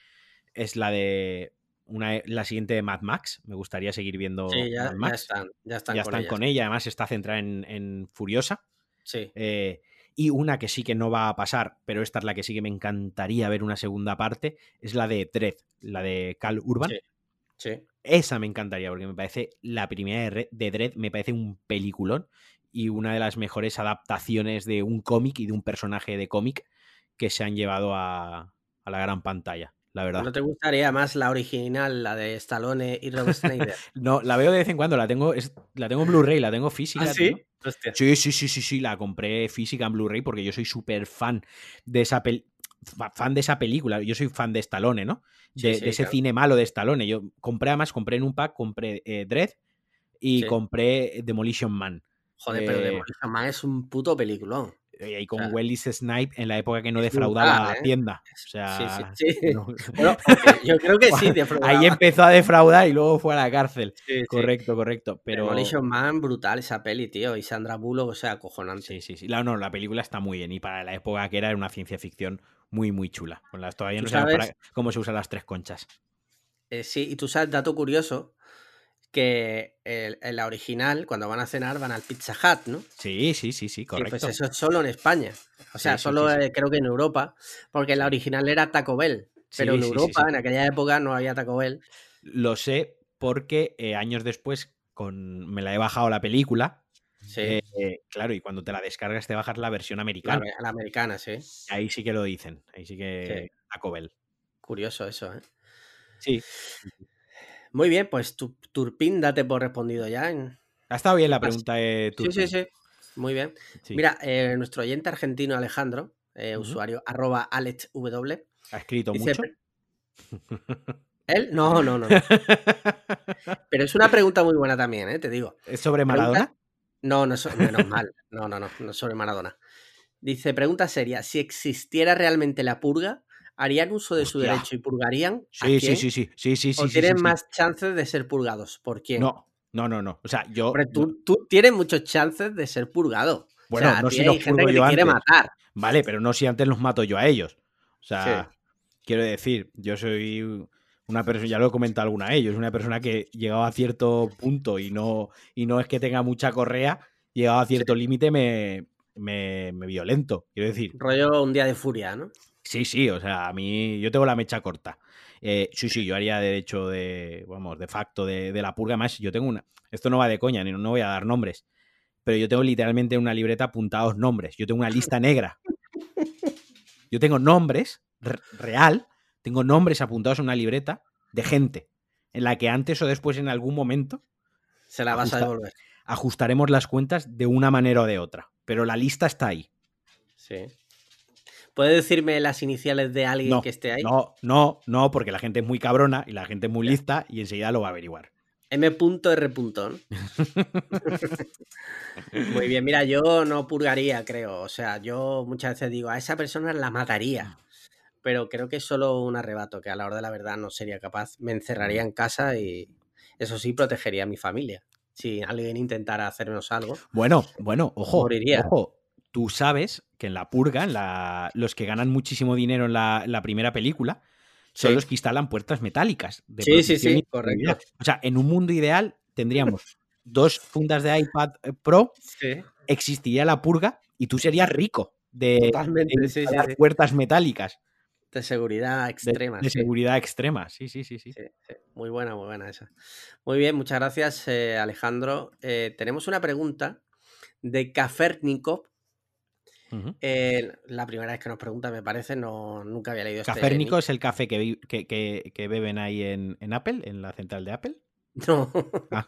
es la de una, la siguiente de Mad Max. Me gustaría seguir viendo ya, Mad Max. Ya están, ya están, con, ella. Además, está centrada en, Furiosa. Sí. Eh, y una que sí que no va a pasar, pero esta es la que sí que me encantaría ver una segunda parte, es la de Dread, la de Cal Urban. Sí. Esa me encantaría, porque me parece la primera de, de Dread, me parece un peliculón y una de las mejores adaptaciones de un cómic y de un personaje de cómic que se han llevado a, la gran pantalla la verdad. ¿No te gustaría más la original, la de Stallone y Robert Schneider? no, la veo de vez en cuando, la tengo, la tengo en Blu-ray, la tengo física. ¿Ah, sí? sí? Sí, sí, sí, sí, la compré física en Blu-ray porque yo soy súper fan de esa fan de esa película. Yo soy fan de Stallone, ¿no? De, ese cine malo de Stallone. Yo compré además, compré en un pack, compré eh, Dread y compré Demolition Man. Joder, pero Demolition Man es un puto peliculón. Y ahí con Wellis Snipe en la época que no defraudaba la ¿eh? tienda. O sea, sí, sí, yo creo que sí Ahí empezó a defraudar y luego fue a la cárcel. correcto, correcto. Pero... Demolition Man, brutal esa peli, tío. Y Sandra Bullock, o sea, acojonante. Sí, sí, sí. La, no, la película está muy bien. Y para la época que era, era una ciencia ficción muy, muy chula. Con las, todavía no sé cómo se usan las tres conchas. Eh, sí, y tú sabes, dato curioso, que en la original, cuando van a cenar, van al Pizza Hut, ¿no? Sí, sí, sí, sí, correcto. pues eso es solo en España. O sea, solo eh, creo que en Europa, porque la original era Taco Bell. Pero en Europa, en aquella época, no había Taco Bell. Lo sé porque eh, años después con, me la he bajado la película. Sí. Eh, claro, y cuando te la descargas te bajas la versión americana. La, americana, sí. Ahí sí que lo dicen. Ahí sí que Taco Bell. Curioso eso, ¿eh? Sí. Muy bien, pues tu, Turpin, date por respondido ya. En... Ha estado bien la pregunta de Turpin. Sí, sí, sí. Muy bien. Mira, eh, nuestro oyente argentino Alejandro, eh, usuario arroba alexw. ¿Ha escrito mucho? ¿Él? No, no, no, Pero es una pregunta muy buena también, ¿eh? te digo. ¿Es sobre Maradona? No, no, es menos mal. No, no, no, no es sobre Maradona. Dice, pregunta seria, si existiera realmente la purga, harían uso de su derecho y purgarían. Sí, sí, sí, sí, sí, sí, O tienen más chances de ser purgados. ¿Por qué? No, no, no, no. O sea, yo. tú, tú, tienes muchas chances de ser purgado. Bueno, no si los purgo yo antes. matar. Vale, pero no si antes los mato yo a ellos. O sea, quiero decir, yo soy una persona, ya lo he comentado alguna de ellos, una persona que llegaba a cierto punto y no, y no es que tenga mucha correa, llegaba a cierto límite, me, me, me violento. Quiero decir. Rollo un día de furia, ¿no? Sí, sí, o sea, a mí yo tengo la mecha corta. Eh, sí, sí, yo haría derecho de, vamos, de facto de, la purga. Más, yo tengo una, esto no va de coña, ni no voy a dar nombres, pero yo tengo literalmente una libreta apuntados nombres. Yo tengo una lista negra. Yo tengo nombres real, tengo nombres apuntados en una libreta de gente en la que antes o después en algún momento se la vas a devolver. Ajustaremos las cuentas de una manera o de otra, pero la lista está ahí. Sí. ¿Puede decirme las iniciales de alguien que esté ahí? No, no, no, porque la gente es muy cabrona y la gente es muy lista y enseguida lo va a averiguar. M.R. Muy bien, mira, yo no purgaría, creo. O sea, yo muchas veces digo, a esa persona la mataría. Pero creo que es solo un arrebato, que a la hora de la verdad no sería capaz. Me encerraría en casa y eso sí protegería a mi familia. Si alguien intentara hacernos algo. Bueno, bueno, ojo. Ojo, tú sabes que en la purga, en la, los que ganan muchísimo dinero en la primera película, son los que instalan puertas metálicas. sí, sí, sí, correcto. O sea, en un mundo ideal tendríamos dos fundas de iPad eh, Pro, existiría la purga y tú serías rico de, puertas metálicas. De seguridad extrema. De, seguridad extrema, sí, sí, sí, sí, Muy buena, muy buena esa. Muy bien, muchas gracias, eh, Alejandro. Eh, tenemos una pregunta de Kafernikov eh, la primera vez que nos pregunta, me parece, no, nunca había leído este ¿Caférnico es el café que, que, beben ahí en, Apple, en la central de Apple? No. Ah.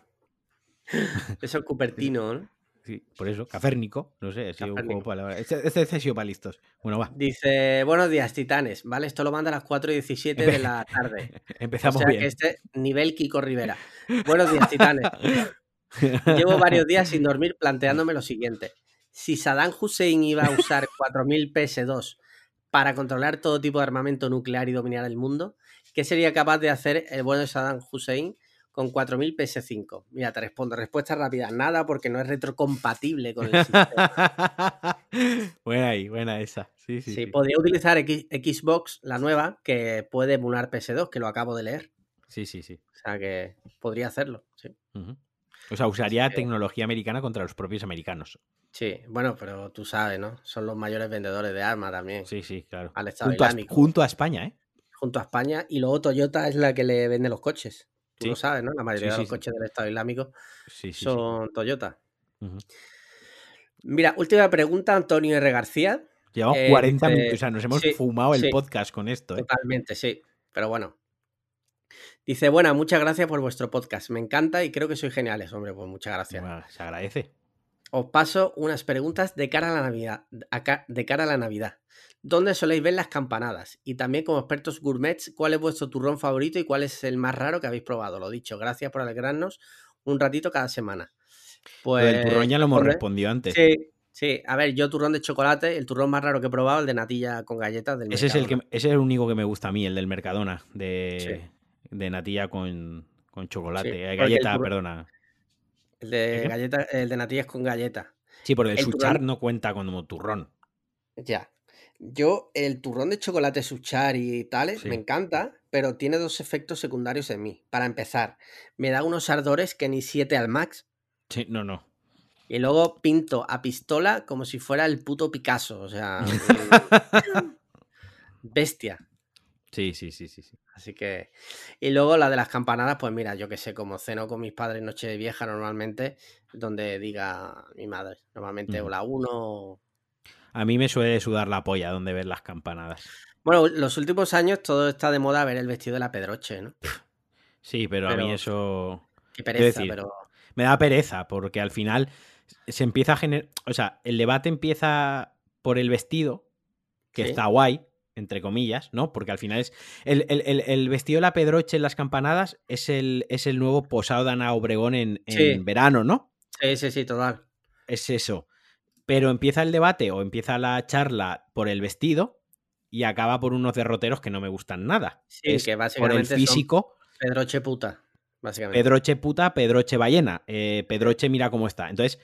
Eso es Cupertino, ¿no? Sí, por eso, caférnico, no sé, es un juego para Este, este para listos. Bueno, va. Dice, buenos días, titanes, ¿vale? Esto lo manda a las 4 y 17 de la tarde. Empezamos o sea que este nivel Kiko Rivera. Buenos días, titanes. Llevo varios días sin dormir planteándome lo siguiente si Saddam Hussein iba a usar 4.000 PS2 para controlar todo tipo de armamento nuclear y dominar el mundo, ¿qué sería capaz de hacer el bueno de Saddam Hussein con 4.000 PS5? Mira, te respondo, respuesta rápida, nada porque no es retrocompatible con el sistema. buena ahí, buena esa. Sí, sí, sí, podría utilizar Xbox, la nueva, que puede emular PS2, que lo acabo de leer. Sí, sí, sí. O sea que podría hacerlo, sí. O sea, usaría tecnología americana contra los propios americanos. Sí, bueno, pero tú sabes, ¿no? Son los mayores vendedores de armas también. Sí, sí, claro. Al Estado junto Islámico. A, junto a España, ¿eh? Junto a España. Y luego Toyota es la que le vende los coches. Tú lo sabes, ¿no? La mayoría de los coches del Estado Islámico son Toyota. Mira, última pregunta, Antonio R. García. Llevamos 40 eh, minutos, o sea, nos hemos fumado el podcast con esto. ¿eh? Totalmente, sí. Pero bueno. Dice, bueno, muchas gracias por vuestro podcast. Me encanta y creo que sois geniales, hombre. Pues muchas gracias. se agradece os paso unas preguntas de cara a la Navidad. De cara a la Navidad. ¿Dónde soléis ver las campanadas? Y también como expertos gourmets, ¿cuál es vuestro turrón favorito y cuál es el más raro que habéis probado? Lo dicho, gracias por alegrarnos un ratito cada semana. Pues, el turrón ya lo hemos respondido antes. Sí, sí. A ver, yo turrón de chocolate, el turrón más raro que he probado, el de natilla con galletas del ese Es el que, ese es el único que me gusta a mí, el del Mercadona, de, de natilla con, chocolate. Eh, galleta, perdona. El de galleta, el de natillas con galleta. Sí, porque el, suchar no cuenta como turrón. Ya. Yo, el turrón de chocolate suchar y tales, me encanta, pero tiene dos efectos secundarios en mí. Para empezar, me da unos ardores que ni siete al max. Sí, no, no. Y luego pinto a pistola como si fuera el puto Picasso. O sea. bestia. Sí, sí, sí, sí, sí. Así que. Y luego la de las campanadas, pues mira, yo que sé, como ceno con mis padres noche de vieja normalmente, donde diga mi madre, normalmente o la uno. A mí me suele sudar la polla donde ver las campanadas. Bueno, los últimos años todo está de moda ver el vestido de la Pedroche, ¿no? Sí, pero, a mí eso. Qué pereza, pero. Me da pereza, porque al final se empieza a generar. O sea, el debate empieza por el vestido, que está guay, entre comillas, ¿no? Porque al final es. El, vestido de la Pedroche en las campanadas es el, es el nuevo posado de Ana Obregón en, verano, ¿no? Sí, sí, sí, total. Es eso. Pero empieza el debate o empieza la charla por el vestido y acaba por unos derroteros que no me gustan nada. Sí, es que básicamente. Por el físico. Pedroche puta, básicamente. Pedroche puta, Pedroche ballena. Eh, Pedroche mira cómo está. Entonces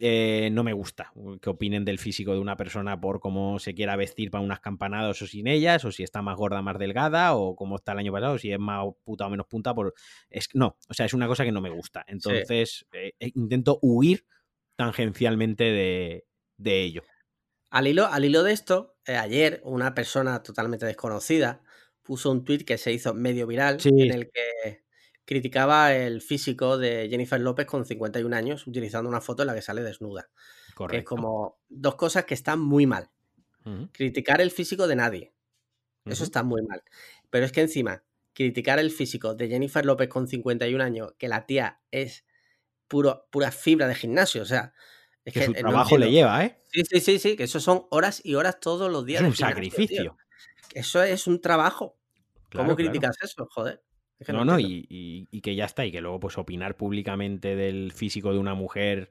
eh, no me gusta que opinen del físico de una persona por cómo se quiera vestir para unas campanadas o sin ellas, o si está más gorda, más delgada, o cómo está el año pasado, si es más puta o menos punta. Por... Es... No, o sea, es una cosa que no me gusta. Entonces, eh, eh, intento huir tangencialmente de, ello. Al hilo, al hilo de esto, ayer una persona totalmente desconocida puso un tweet que se hizo medio viral en el que criticaba el físico de Jennifer López con 51 años utilizando una foto en la que sale desnuda. Correcto. es como dos cosas que están muy mal. Criticar el físico de nadie. Eso está muy mal. Pero es que encima, criticar el físico de Jennifer López con 51 años, que la tía es puro, pura fibra de gimnasio, o sea... Es que, su trabajo le lleva, ¿eh? Sí, sí, sí, sí, que eso son horas y horas todos los días. Es un sacrificio. Eso es un trabajo. ¿Cómo criticas eso? Joder. No, no, y, que ya está, y que luego pues opinar públicamente del físico de una mujer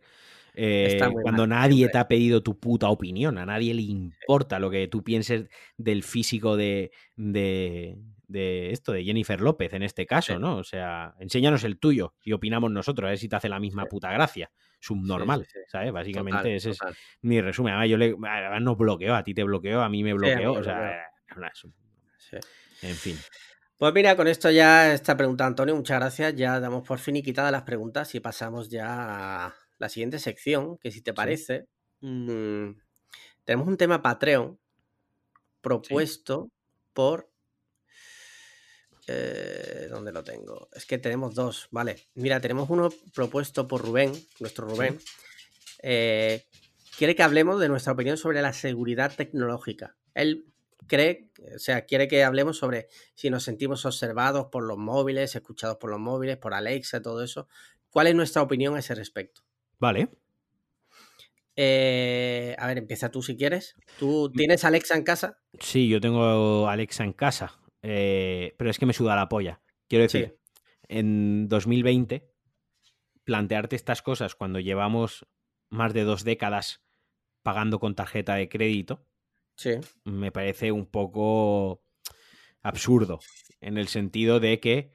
eh, cuando nadie te ha pedido tu puta opinión, a nadie le importa lo que tú pienses del físico de, de, esto, de Jennifer López en este caso, ¿no? O sea, enséñanos el tuyo y opinamos nosotros, a ver si te hace la misma puta gracia. Subnormal, ¿sabes? Básicamente ese es mi resumen. Además, yo le, además no bloqueo, a ti te bloqueo, a mí me bloqueó, o sea, en fin. Pues mira, con esto ya está pregunta Antonio, muchas gracias. Ya damos por fin y quitadas las preguntas y pasamos ya a la siguiente sección, que si te parece, mm, tenemos un tema Patreon propuesto por... Eh, ¿Dónde lo tengo? Es que tenemos dos, vale. Mira, tenemos uno propuesto por Rubén, nuestro Rubén. Eh, quiere que hablemos de nuestra opinión sobre la seguridad tecnológica. Él cree, o sea, quiere que hablemos sobre si nos sentimos observados por los móviles, escuchados por los móviles, por Alexa, todo eso. ¿Cuál es nuestra opinión a ese respecto? Vale. Eh, a ver, empieza tú si quieres. ¿Tú tienes Alexa en casa? Sí, yo tengo Alexa en casa, eh, pero es que me suda la polla. Quiero decir, en 2020, plantearte estas cosas cuando llevamos más de dos décadas pagando con tarjeta de crédito, me parece un poco absurdo, en el sentido de que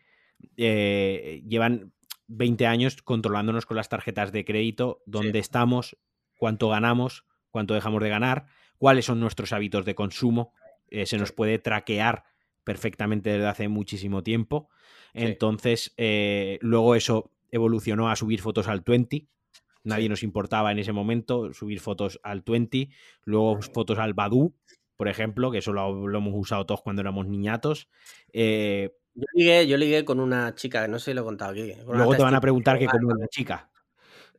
eh, llevan 20 años controlándonos con las tarjetas de crédito, dónde estamos, cuánto ganamos, cuánto dejamos de ganar, cuáles son nuestros hábitos de consumo. Eh, se nos puede traquear perfectamente desde hace muchísimo tiempo. Entonces, eh, luego eso evolucionó a subir fotos al 20. Nadie nos importaba en ese momento subir fotos al 20. Luego fotos al Badu, por ejemplo, que eso lo, hemos usado todos cuando éramos niñatos. Eh, yo ligué, yo ligué con una chica, no sé si lo he contado aquí. Luego te van a preguntar que cómo es la chica.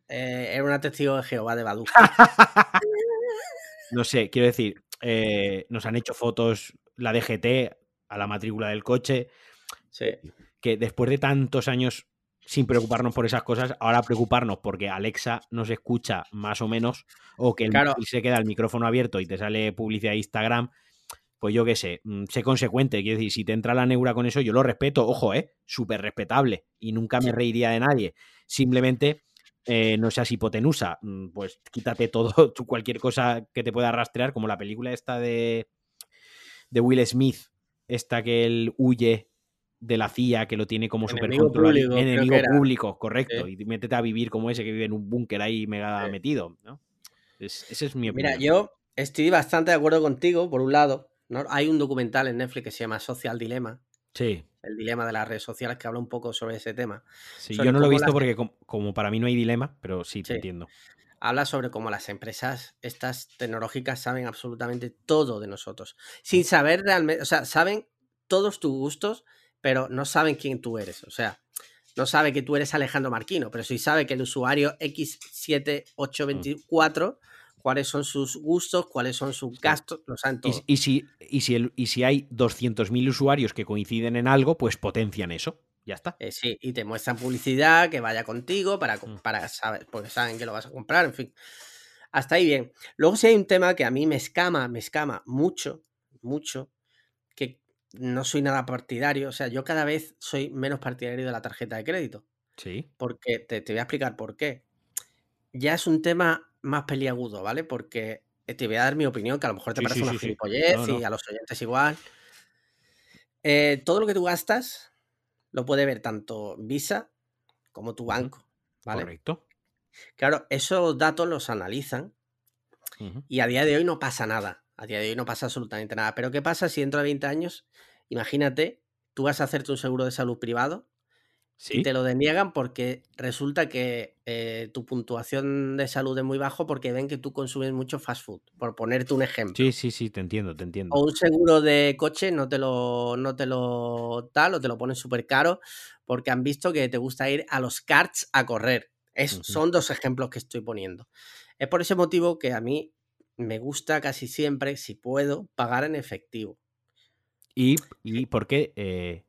Eh, era una testigo de Jehová de Badu. no sé, quiero decir, eh, nos han hecho fotos la DGT a la matrícula del coche. Sí. Que después de tantos años sin preocuparnos por esas cosas, ahora preocuparnos porque Alexa nos escucha más o menos, o que el se queda el micrófono abierto y te sale publicidad de Instagram, pues yo qué sé, mm, sé consecuente. Quiero decir, si te entra la neura con eso, yo lo respeto, ojo, ¿eh? Súper respetable y nunca me reiría de nadie. Simplemente eh, no seas hipotenusa, mm, pues quítate todo, cualquier cosa que te pueda rastrear, como la película esta de, de Will Smith, esta que él huye de la CIA, que lo tiene como súper controlado. Enemigo público, correcto. Y métete a vivir como ese que vive en un búnker ahí mega metido, ¿no? ese es mi opinión. Mira, yo estoy bastante de acuerdo contigo, por un lado, hay un documental en Netflix que se llama Social Dilemma. Sí. El dilema de las redes sociales que habla un poco sobre ese tema. Sí, yo no lo he visto porque como, para mí no hay dilema, pero sí te entiendo. Habla sobre cómo las empresas, estas tecnológicas, saben absolutamente todo de nosotros. Sin saber realmente, o sea, saben todos tus gustos, pero no saben quién tú eres. O sea, no sabe que tú eres Alejandro Marquino, pero sí sabe que el usuario X7824 cuáles son sus gustos, cuáles son sus gastos, lo saben Y, si, y, si, el, y si hay 200.000 usuarios que coinciden en algo, pues potencian eso. Ya está. Eh, sí, y te muestran publicidad que vaya contigo para, mm. para saber, porque saben que lo vas a comprar, en fin. Hasta ahí bien. Luego si hay un tema que a mí me escama, me escama mucho, mucho, no soy nada partidario. O sea, yo cada vez soy menos partidario de la tarjeta de crédito. Sí. Porque te, te voy a explicar por qué. Ya es un tema más peliagudo, ¿vale? Porque eh, te voy a dar mi opinión, que a lo mejor te parece una gilipollez y a los oyentes igual. Eh, todo lo que tú gastas lo puede ver tanto Visa como tu banco, ¿vale? Correcto. Claro, esos datos los analizan y a día de hoy no pasa nada. A día de hoy no pasa absolutamente nada. Pero ¿qué pasa si dentro de 20 años, imagínate, tú vas a hacerte un seguro de salud privado y te lo deniegan porque resulta que eh, tu puntuación de salud es muy bajo porque ven que tú consumes mucho fast food, por ponerte un ejemplo. Sí, sí, sí, te entiendo, te entiendo. O un seguro de coche no te lo, no te lo tal o te lo ponen súper caro porque han visto que te gusta ir a los karts a correr. Es, Son dos ejemplos que estoy poniendo. Es por ese motivo que a mí me gusta casi siempre, si puedo, pagar en efectivo. ¿Y, y por qué eh,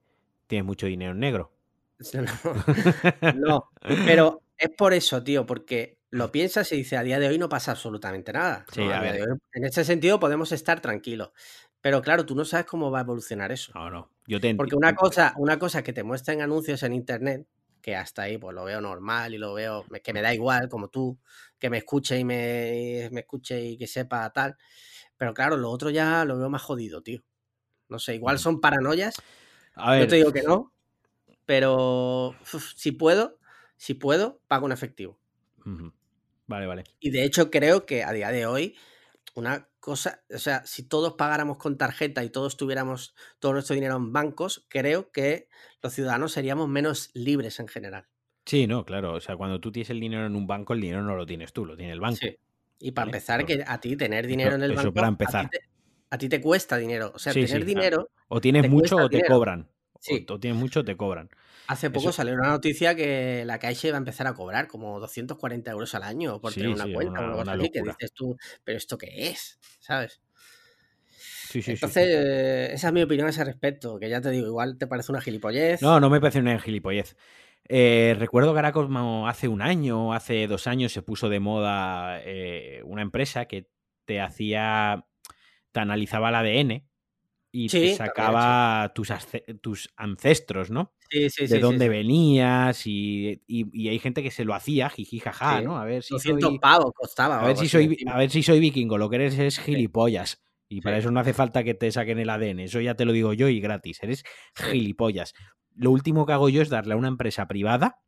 tienes mucho dinero en negro? No, pero es por eso, tío, porque lo piensas y dices, a día de hoy no pasa absolutamente nada. Sí, a ver. en este sentido podemos estar tranquilos. Pero claro, tú no sabes cómo va a evolucionar eso. No, no. Yo te Porque una cosa, una cosa que te muestran anuncios en internet, que hasta ahí pues lo veo normal y lo veo, que me da igual, como tú, que me escuche y me, me escuche y que sepa tal. Pero claro, lo otro ya lo veo más jodido, tío. No sé, igual son paranoias. A ver, Yo te digo que no, pero uf, si puedo, si puedo, pago en efectivo. Vale, vale. Y de hecho creo que a día de hoy, una cosa, o sea, si todos pagáramos con tarjeta y todos tuviéramos todo nuestro dinero en bancos, creo que los ciudadanos seríamos menos libres en general. Sí, no, claro. O sea, cuando tú tienes el dinero en un banco, el dinero no lo tienes tú, lo tiene el banco. Sí. Y para Vale, empezar, que a ti tener dinero en el eso banco, para a ti empezar. te- A, ti te cuesta dinero. O sea, Sí, tener sí, dinero. O tienes mucho o te cobran. O- Sí. O, tienes mucho o te cobran. Hace poco Eso- salió una noticia que la Caixa iba a empezar a cobrar como 240 euros al año por Sí, tener una sí, cuenta una- o algo una así, que dices tú, pero ¿esto qué es? ¿Sabes? Sí, sí, sí, Entonces, sí. eh, esa es mi opinión a ese respecto, que ya te digo, igual te parece una gilipollez. No, no me parece una gilipollez. Eh, recuerdo que ahora como hace un año, hace dos años, se puso de moda eh, una empresa que te hacía, te analizaba el ADN y Sí, te sacaba tus, tus ancestros, ¿no? Sí, sí, de sí, dónde sí, sí. venías y, y- y hay gente que se lo hacía, jiji, jaja, Sí. ¿no? A ver si 200 soy, pavos costaba. a ver si soy, a ver si soy vikingo, lo que eres es gilipollas. Y para eso no hace falta que te saquen el ADN, eso ya te lo digo yo y gratis, eres gilipollas. Lo último que hago yo es darle a una empresa privada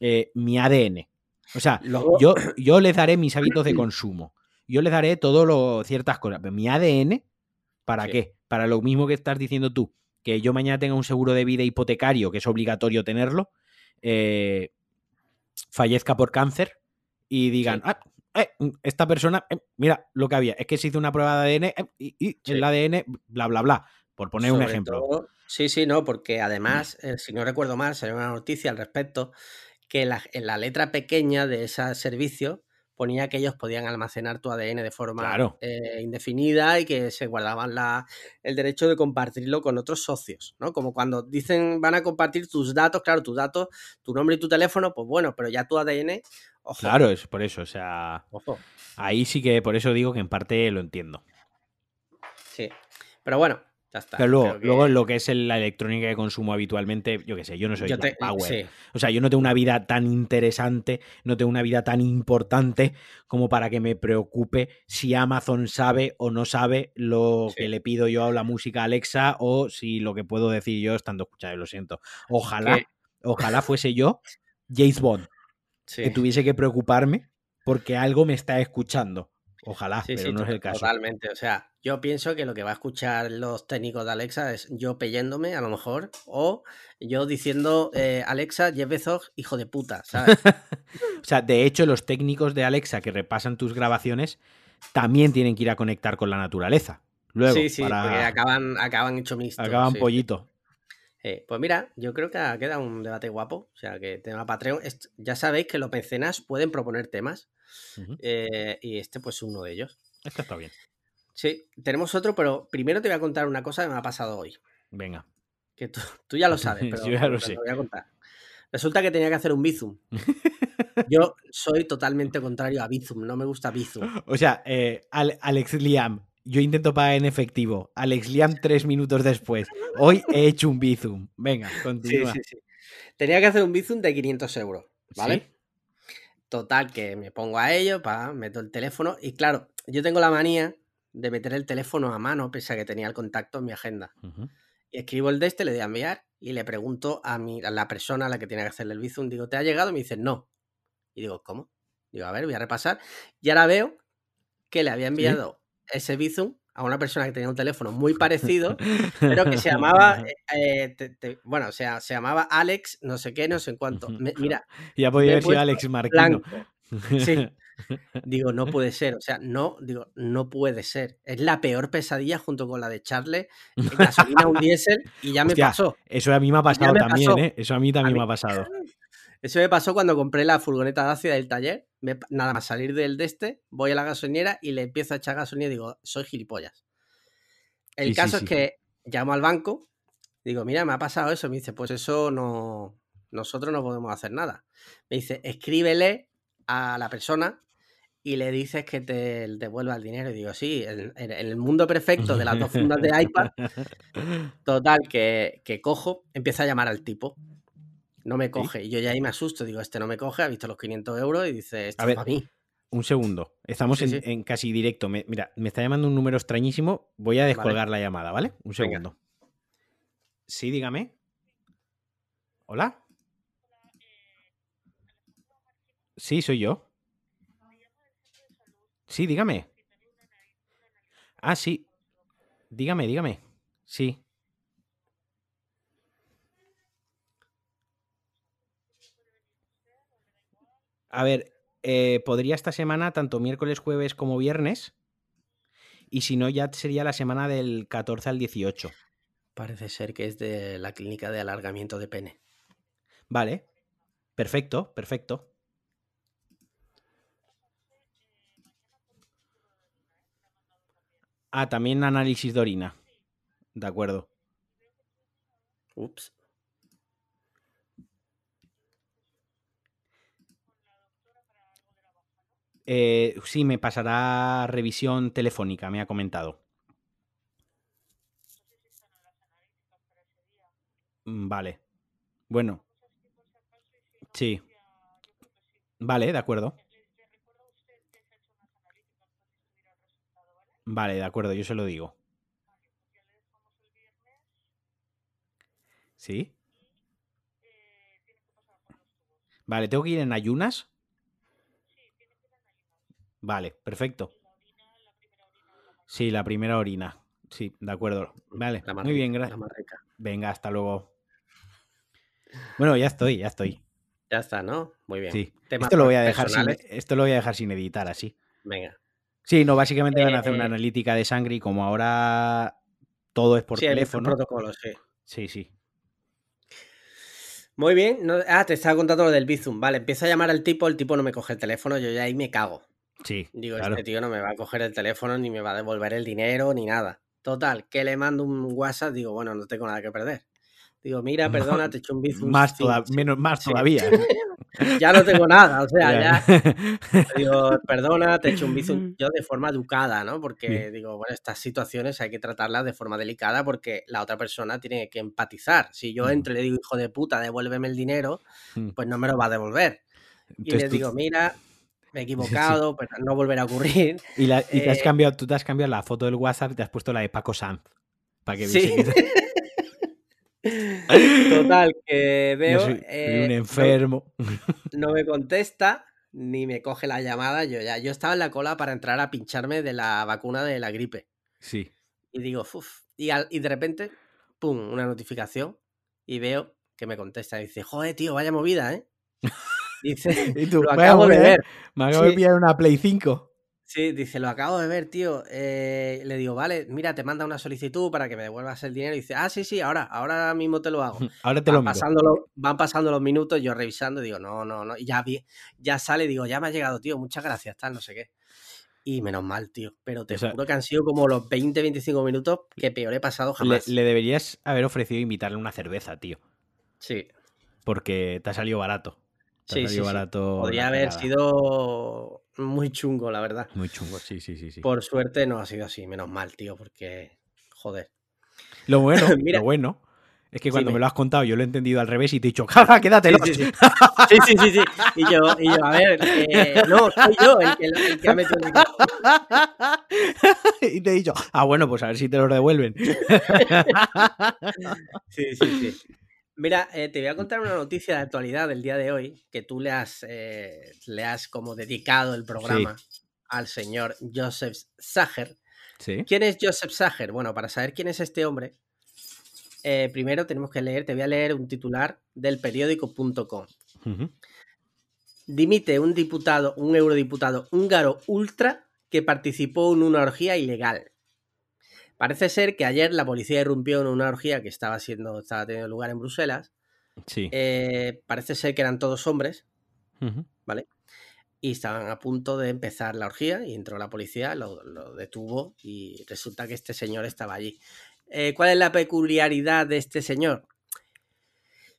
eh, mi ADN. O sea, Luego- yo, yo les daré mis hábitos de consumo, yo les daré todo lo ciertas cosas, pero mi ADN, ¿para qué? Para lo mismo que estás diciendo tú, que yo mañana tenga un seguro de vida hipotecario, que es obligatorio tenerlo, eh, fallezca por cáncer y digan, Sí. "Ah, eh, esta persona, eh, mira lo que había, es que se hizo una prueba de ADN y, y Sí. el ADN, bla, bla, bla, por poner un ejemplo. todo- sí, sí, no, porque además, si no recuerdo mal, salió una noticia al respecto que la- en la letra pequeña de ese servicio ponía que ellos podían almacenar tu ADN de forma Claro. eh, indefinida y que se guardaban la, el derecho de compartirlo con otros socios, ¿no? Como cuando dicen van a compartir tus datos, claro, tus datos, tu nombre y tu teléfono, pues bueno, pero ya tu ADN, ojo, Claro, es por eso, o sea, ojo, ahí sí que por eso digo que en parte lo entiendo. sí. Pero bueno, ya está. Pero luego, que- luego lo que es el- la electrónica que consumo habitualmente, yo qué sé, yo no soy yo te- sí. O sea, yo no tengo una vida tan interesante, no tengo una vida tan importante como para que me preocupe si Amazon sabe o no sabe lo Sí. que le pido yo a la música Alexa o si lo que puedo decir yo estando escuchando, lo siento. Ojalá, ojalá fuese yo James Bond, sí. que tuviese que preocuparme porque algo me está escuchando. Ojalá, pero no es el caso. Totalmente. O sea, yo pienso que lo que va a escuchar los técnicos de Alexa es yo peyéndome, a lo mejor, o yo diciendo, eh, Alexa, Jeff Bezos, hijo de puta, ¿sabes? O sea, de hecho, los técnicos de Alexa que repasan tus grabaciones también tienen que ir a conectar con la naturaleza. Luego, sí, sí, para- porque acaban, acaban hecho mixto. acaban sí. pollito. Eh, pues mira, yo creo que ha quedado un debate guapo. O sea, que tema Patreon. ya sabéis que los mecenas pueden proponer temas. Eh, y este, pues, es uno de ellos. Esto está bien. Sí, tenemos otro, pero primero te voy a contar una cosa que me ha pasado hoy. Venga. Que tú, tú ya lo sabes, pero Yo ya lo te sé. voy a contar. Resulta que tenía que hacer un Bizum. Yo soy totalmente contrario a Bizum, no me gusta Bizum. O sea, eh, Al- Alex Liam, yo intento pagar en efectivo. Alex Liam tres minutos después. Hoy he hecho un bizum. Venga, Sí, continúa. sí, sí. Tenía que hacer un Bizum de 500 euros, ¿vale? ¿Sí? Total, que me pongo a ello, pa, meto el teléfono y claro, yo tengo la manía de meter el teléfono a mano, pese a que tenía el contacto en mi agenda. Y escribo el de este, le doy a enviar y le pregunto a, mi, a la persona a la que tiene que hacerle el Bizum, digo, ¿te ha llegado? Y me dice, no. Y digo, ¿cómo? Digo, a ver, voy a repasar. Y ahora veo que le había enviado ese Bizum a una persona que tenía un teléfono muy parecido, pero que se llamaba, eh, te- te- bueno, o sea, se llamaba Alex, no sé qué, no sé en cuánto. Me- mira, Ya podía haber sido Alex Marquino. blanco. Sí. Digo, no puede ser, o sea, no, digo, no puede ser. Es la peor pesadilla junto con la de Charlie, gasolina un diésel y ya me pasó. Eso a mí me ha pasado me también, pasó. ¿eh? Eso a mí también mí- me ha pasado. Eso me pasó cuando compré la furgoneta Dacia del taller. Me- nada más salir del de este, voy a la gasolinera y le empiezo a echar gasolina y digo, soy gilipollas. El Sí, caso sí. es que llamo al banco, digo, mira, me ha pasado eso. Me dice, pues eso no, nosotros no podemos hacer nada. Me dice, escríbele a la persona y le dices que te devuelva el dinero. Y digo, sí, en, el mundo perfecto de las dos fundas de iPad, total, que, cojo, empieza a llamar al tipo. No me coge. Y yo ya ahí me asusto. Digo, este no me coge, ha visto los 500 euros y dice, esto a ver, mí. Un segundo. Estamos en, casi directo. mira, me está llamando un número extrañísimo. Voy a descolgar la llamada, ¿vale? Un segundo. Sí, dígame. ¿Hola? Sí, soy yo. Sí, dígame. Ah, sí. Dígame, dígame. Sí. A ver, eh, podría esta semana, tanto miércoles, jueves como viernes. Y si no, ya sería la semana del 14 al 18. Parece ser que es de la clínica de alargamiento de pene. Vale. Perfecto, perfecto. Ah, también análisis de orina. De acuerdo. Ups. Eh, sí, me pasará revisión telefónica, me ha comentado. Mm, vale. Bueno. Sí. Vale, de acuerdo. Vale, de acuerdo, yo se lo digo. ¿Sí? Vale, ¿tengo que ir en ayunas? Vale, perfecto. Sí, la primera orina. Sí, de acuerdo. Vale, muy bien, gracias. Venga, hasta luego. Bueno, ya estoy, ya estoy. Ya está, ¿no? Muy bien. Sí. esto lo voy a dejar sin, esto lo voy a dejar sin editar así. Venga. Sí, no, básicamente van a hacer una eh, analítica de sangre y como ahora todo es por teléfono. protocolo, sí. Sí, sí. Muy bien. ah, te estaba contando lo del Bizum. Vale, empiezo a llamar al tipo, el tipo no me coge el teléfono, yo ya ahí me cago. Sí. Digo, este tío no me va a coger el teléfono, ni me va a devolver el dinero, ni nada. Total, que le mando un WhatsApp, digo, bueno, no tengo nada que perder. Digo, mira, perdona, te he hecho un Bizum. Más, menos, más todavía. ya no tengo nada, o sea, ya. digo, perdona, te he hecho un bizum yo de forma educada, ¿no? Porque digo, bueno, estas situaciones hay que tratarlas de forma delicada porque la otra persona tiene que empatizar. Si yo entro y le digo, hijo de puta, devuélveme el dinero, pues no me lo va a devolver. Y le digo, mira, me he equivocado, pero no volverá a ocurrir. Y, te has eh cambiado, tú te has cambiado la foto del WhatsApp y te has puesto la de Paco Sanz. Para que sí. Total, que veo. un eh, enfermo. No, me contesta ni me coge la llamada. Yo ya, yo estaba en la cola para entrar a pincharme de la vacuna de la gripe. Sí. Y digo, uff. Y, y de repente, pum, una notificación. Y veo que me contesta. Y dice, joder, tío, vaya movida, ¿eh? Dice, ¿Y tú, lo acabo de ver. Me acabo de pillar una Play 5. Sí, dice, lo acabo de ver, tío. Eh, le digo, vale, mira, te manda una solicitud para que me devuelvas el dinero. Y dice, ah, sí, sí, ahora, ahora mismo te lo hago. Ahora te lo van Van pasando los minutos, yo revisando, digo, no, no, no. Y ya, ya sale, digo, ya me ha llegado, tío, muchas gracias, tal, no sé qué. Y menos mal, tío. Pero te juro que han sido como los 20, 25 minutos que peor he pasado jamás. Le, deberías haber ofrecido invitarle una cerveza, tío. Sí. Porque te ha salido barato. Te ha salido barato. Podría haber sido muy chungo, la verdad. Muy chungo, sí, sí, sí, sí. Por suerte no ha sido así, menos mal, tío, porque, joder. Lo bueno, lo bueno, es que cuando me... lo has contado yo lo he entendido al revés y te he dicho, ¡jaja, quédatelo! Sí, sí, sí. sí, sí, Y, yo, y yo, a ver, eh, no, soy yo el que, el que ha metido el Y te he dicho, ah, bueno, pues a ver si te lo devuelven. sí, sí, sí. Mira, eh, te voy a contar una noticia de actualidad del día de hoy, que tú le has, eh, le has como dedicado el programa al señor Joseph Sager. ¿Sí? ¿Quién es Joseph Sager? Bueno, para saber quién es este hombre, eh, primero tenemos que leer, te voy a leer un titular del periódico.com. Dimite un diputado, un eurodiputado húngaro ultra que participó en una orgía ilegal. Parece ser que ayer la policía irrumpió en una orgía que estaba siendo, estaba teniendo lugar en Bruselas. Sí. Eh, parece ser que eran todos hombres, ¿vale? Y estaban a punto de empezar la orgía y entró la policía, lo, detuvo y resulta que este señor estaba allí. Eh, ¿Cuál es la peculiaridad de este señor?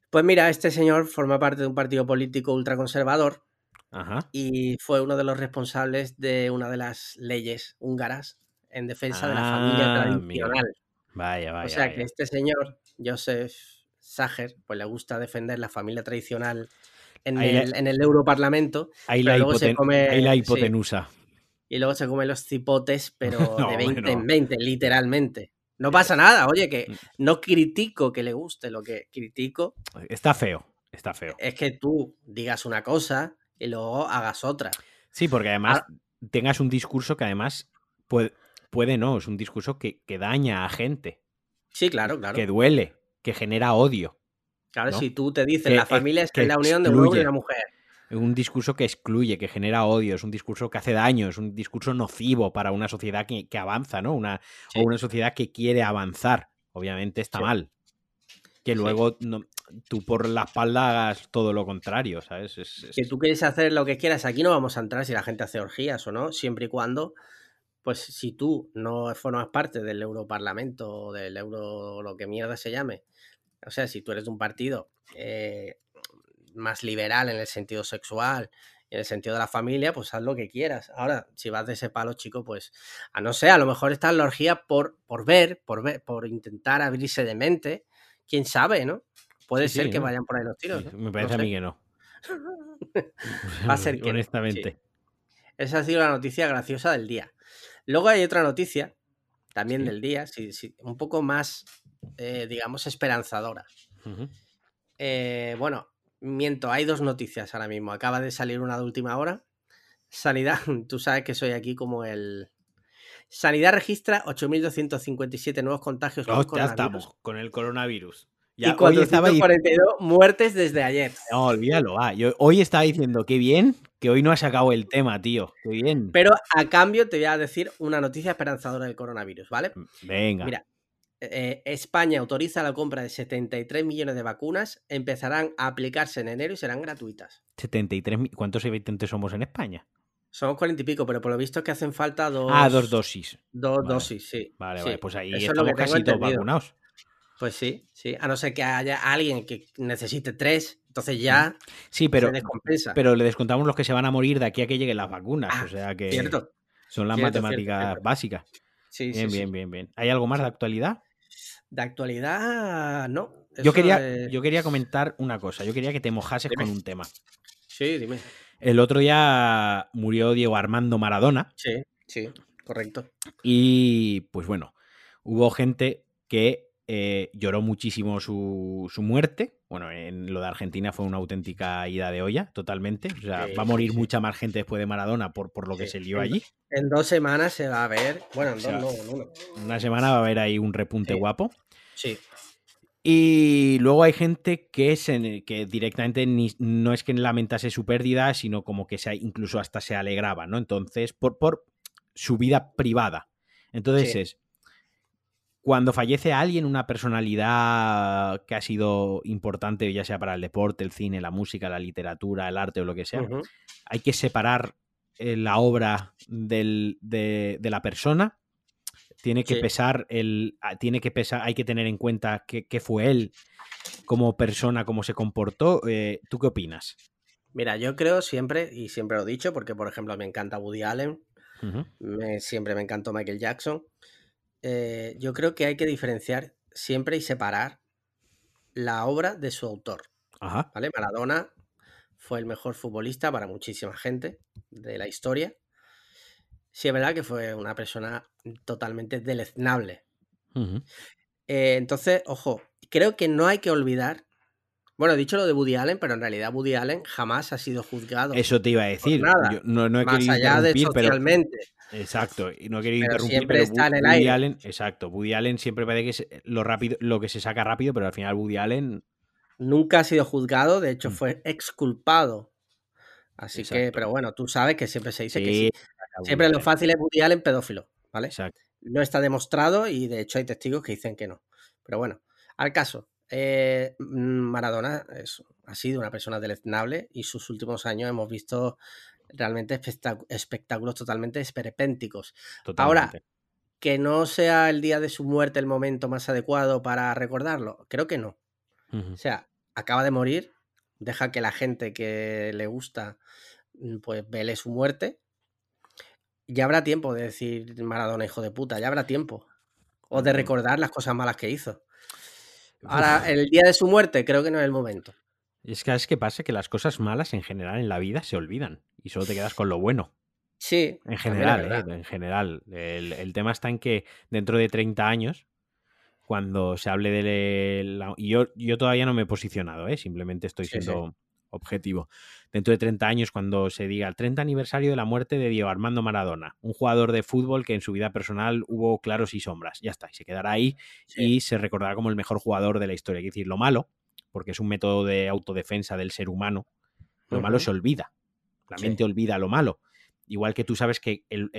Pues mira, este señor forma parte de un partido político ultraconservador Ajá. y fue uno de los responsables de una de las leyes húngaras en defensa de la familia Ah, tradicional. Vaya, vaya. o sea que este señor, Joseph Sager, pues le gusta defender la familia tradicional en, Ahí el, en el Europarlamento Ahí pero la, luego se hipoten- come- ahí la sí. hipotenusa. y luego se come los cipotes, pero No, de 20 bueno. en 20, literalmente. No pasa nada, oye, que Mm. no critico que le guste, lo que critico Está feo, está feo. es que tú digas una cosa y luego hagas otra. Sí, porque además Ah. tengas un discurso que además puede, puede no, es un discurso que, que daña a gente, Sí, claro, claro. que duele, que genera odio. Claro, ¿no? si tú te dices Que la familia es que la unión de un hombre y una mujer. Es un discurso que excluye, que genera odio, es un discurso que hace daño, es un discurso nocivo para una sociedad que, que avanza, ¿no? Una, Sí. O una sociedad que quiere avanzar. Obviamente está Sí. mal. Que Sí. luego no- tú por la espalda hagas todo lo contrario, ¿sabes? Es- es- Que tú quieres hacer lo que quieras, aquí no vamos a entrar si la gente hace orgías o no, siempre y cuando, pues si tú no formas parte del Europarlamento o del Euro, lo que mierda se llame, o sea, si tú eres de un partido eh, más liberal en el sentido sexual y en el sentido de la familia, pues haz lo que quieras. Ahora, si vas de ese palo, chico, pues a no sé, a lo mejor está en la orgía por, por ver, por ver, por intentar abrirse de mente, quién sabe, ¿no? Puede Sí, ser sí, que ¿no? vayan por ahí los tiros. Sí, ¿no? Me No parece a mí que no. Va a ser que no, Honestamente. Esa ha sido la noticia graciosa del día. Luego hay otra noticia, también Sí. del día, sí, sí, un poco más, eh, digamos, esperanzadora. Eh, bueno, miento, hay dos noticias ahora mismo. Acaba de salir una de última hora. Sanidad, tú sabes que soy aquí como el... Sanidad registra 8.257 nuevos contagios con Hostia, coronavirus estamos con el coronavirus. y Ya, estaba diciendo- 442 muertes desde ayer. No, olvídalo. Yo hoy estaba diciendo qué bien que hoy no ha sacado el tema, tío. Qué bien. Pero a cambio te voy a decir una noticia esperanzadora del coronavirus, ¿vale? Venga. Mira, eh, España autoriza la compra de 73 millones de vacunas, empezarán a aplicarse en enero y serán gratuitas. 73 mi- ¿Cuántos habitantes somos en España? Somos 40 y pico, pero por lo visto es que hacen falta dos, Ah, dos dosis. dos Vale. dosis, sí. Vale, sí. vale. Pues ahí Eso es lo estamos que tengo casi todos vacunados. Pues sí, sí. A no ser que haya alguien que necesite tres, entonces ya Sí, pero, se descompensa. pero le descontamos los que se van a morir de aquí a que lleguen las vacunas. Ah, o sea que Cierto. son las Cierto, matemáticas cierto. básicas. Sí, Bien, sí, bien, sí. bien, bien. ¿Hay algo más de actualidad? De actualidad, no. Yo quería, es- yo quería comentar una cosa. Yo quería que te mojases Dime. con un tema. Sí, dime. El otro día murió Diego Armando Maradona. Sí, sí, correcto. Y pues bueno, hubo gente que eh, lloró muchísimo su, su muerte. Bueno, en lo de Argentina fue una auténtica ida de olla, totalmente. O sea, Sí, va a morir sí. mucha más gente después de Maradona por, por lo que se lió allí. En dos semanas se va a ver. Bueno, en O sea, dos no, en uno. Una semana va a haber ahí un repunte guapo. Sí. Y luego hay gente que, se, que directamente ni- no es que lamentase su pérdida, sino como que se, incluso hasta se alegraba, ¿no? Entonces, por, por su vida privada. Entonces es, cuando fallece alguien, una personalidad que ha sido importante, ya sea para el deporte, el cine, la música, la literatura, el arte o lo que sea, hay que separar eh, la obra del- de, de la persona. Tiene que Sí. pesar el. ah, Tiene que pesar. Hay que tener en cuenta qué, fue él como persona, cómo se comportó. Eh, ¿Tú qué opinas? Mira, yo creo siempre, y siempre lo he dicho, porque por ejemplo me encanta Woody Allen, me- siempre me encantó Michael Jackson. Eh, yo creo que hay que diferenciar siempre y separar la obra de su autor. Ajá. ¿vale? Maradona fue el mejor futbolista para muchísima gente de la historia. Sí, es verdad que fue una persona totalmente deleznable. Eh, entonces, ojo, creo que no hay que olvidar. Bueno, he dicho lo de Woody Allen, pero en realidad Woody Allen jamás ha sido juzgado. Eso te iba a decir. nada. Yo no, no he más allá de pero. Exacto, y no Pero interrumpir, siempre pero está en el aire. Allen, exacto, Woody Allen siempre parece que es lo rápido, lo que se saca rápido, pero al final Woody Allen, Nunca ha sido juzgado, de hecho Mm. fue exculpado. Así que, pero bueno, tú sabes que siempre se dice que sí. Woody Siempre lo fácil es Woody Allen pedófilo, ¿vale? Exacto. No está demostrado y de hecho hay testigos que dicen que no. Pero bueno, al caso, eh, mm, Maradona es- ha sido una persona deleznable y sus últimos años hemos visto realmente espectac- espectáculos totalmente esperpénticos. Ahora, que no sea el día de su muerte el momento más adecuado para recordarlo. Creo que no. O sea, acaba de morir, deja que la gente que le gusta mm, pues vele su muerte. Ya habrá tiempo de decir Maradona, hijo de puta, ya habrá tiempo. O de recordar las cosas malas que hizo. Ahora, el día de su muerte, creo que no es el momento. Es que es que pasa que las cosas malas en general en la vida se olvidan y solo te quedas con lo bueno. Sí. En general, ¿eh? en general. El, el, tema está en que dentro de 30 años, cuando se hable de... La, y yo, yo todavía no me he posicionado, ¿eh? simplemente estoy siendo objetivo. Dentro de 30 años, cuando se diga el 30 aniversario de la muerte de Diego Armando Maradona, un jugador de fútbol que en su vida personal hubo claros y sombras. Ya está, y se quedará ahí y se recordará como el mejor jugador de la historia. Es decir, lo malo, porque es un método de autodefensa del ser humano, lo malo se olvida. La mente olvida lo malo. Igual que tú sabes que el,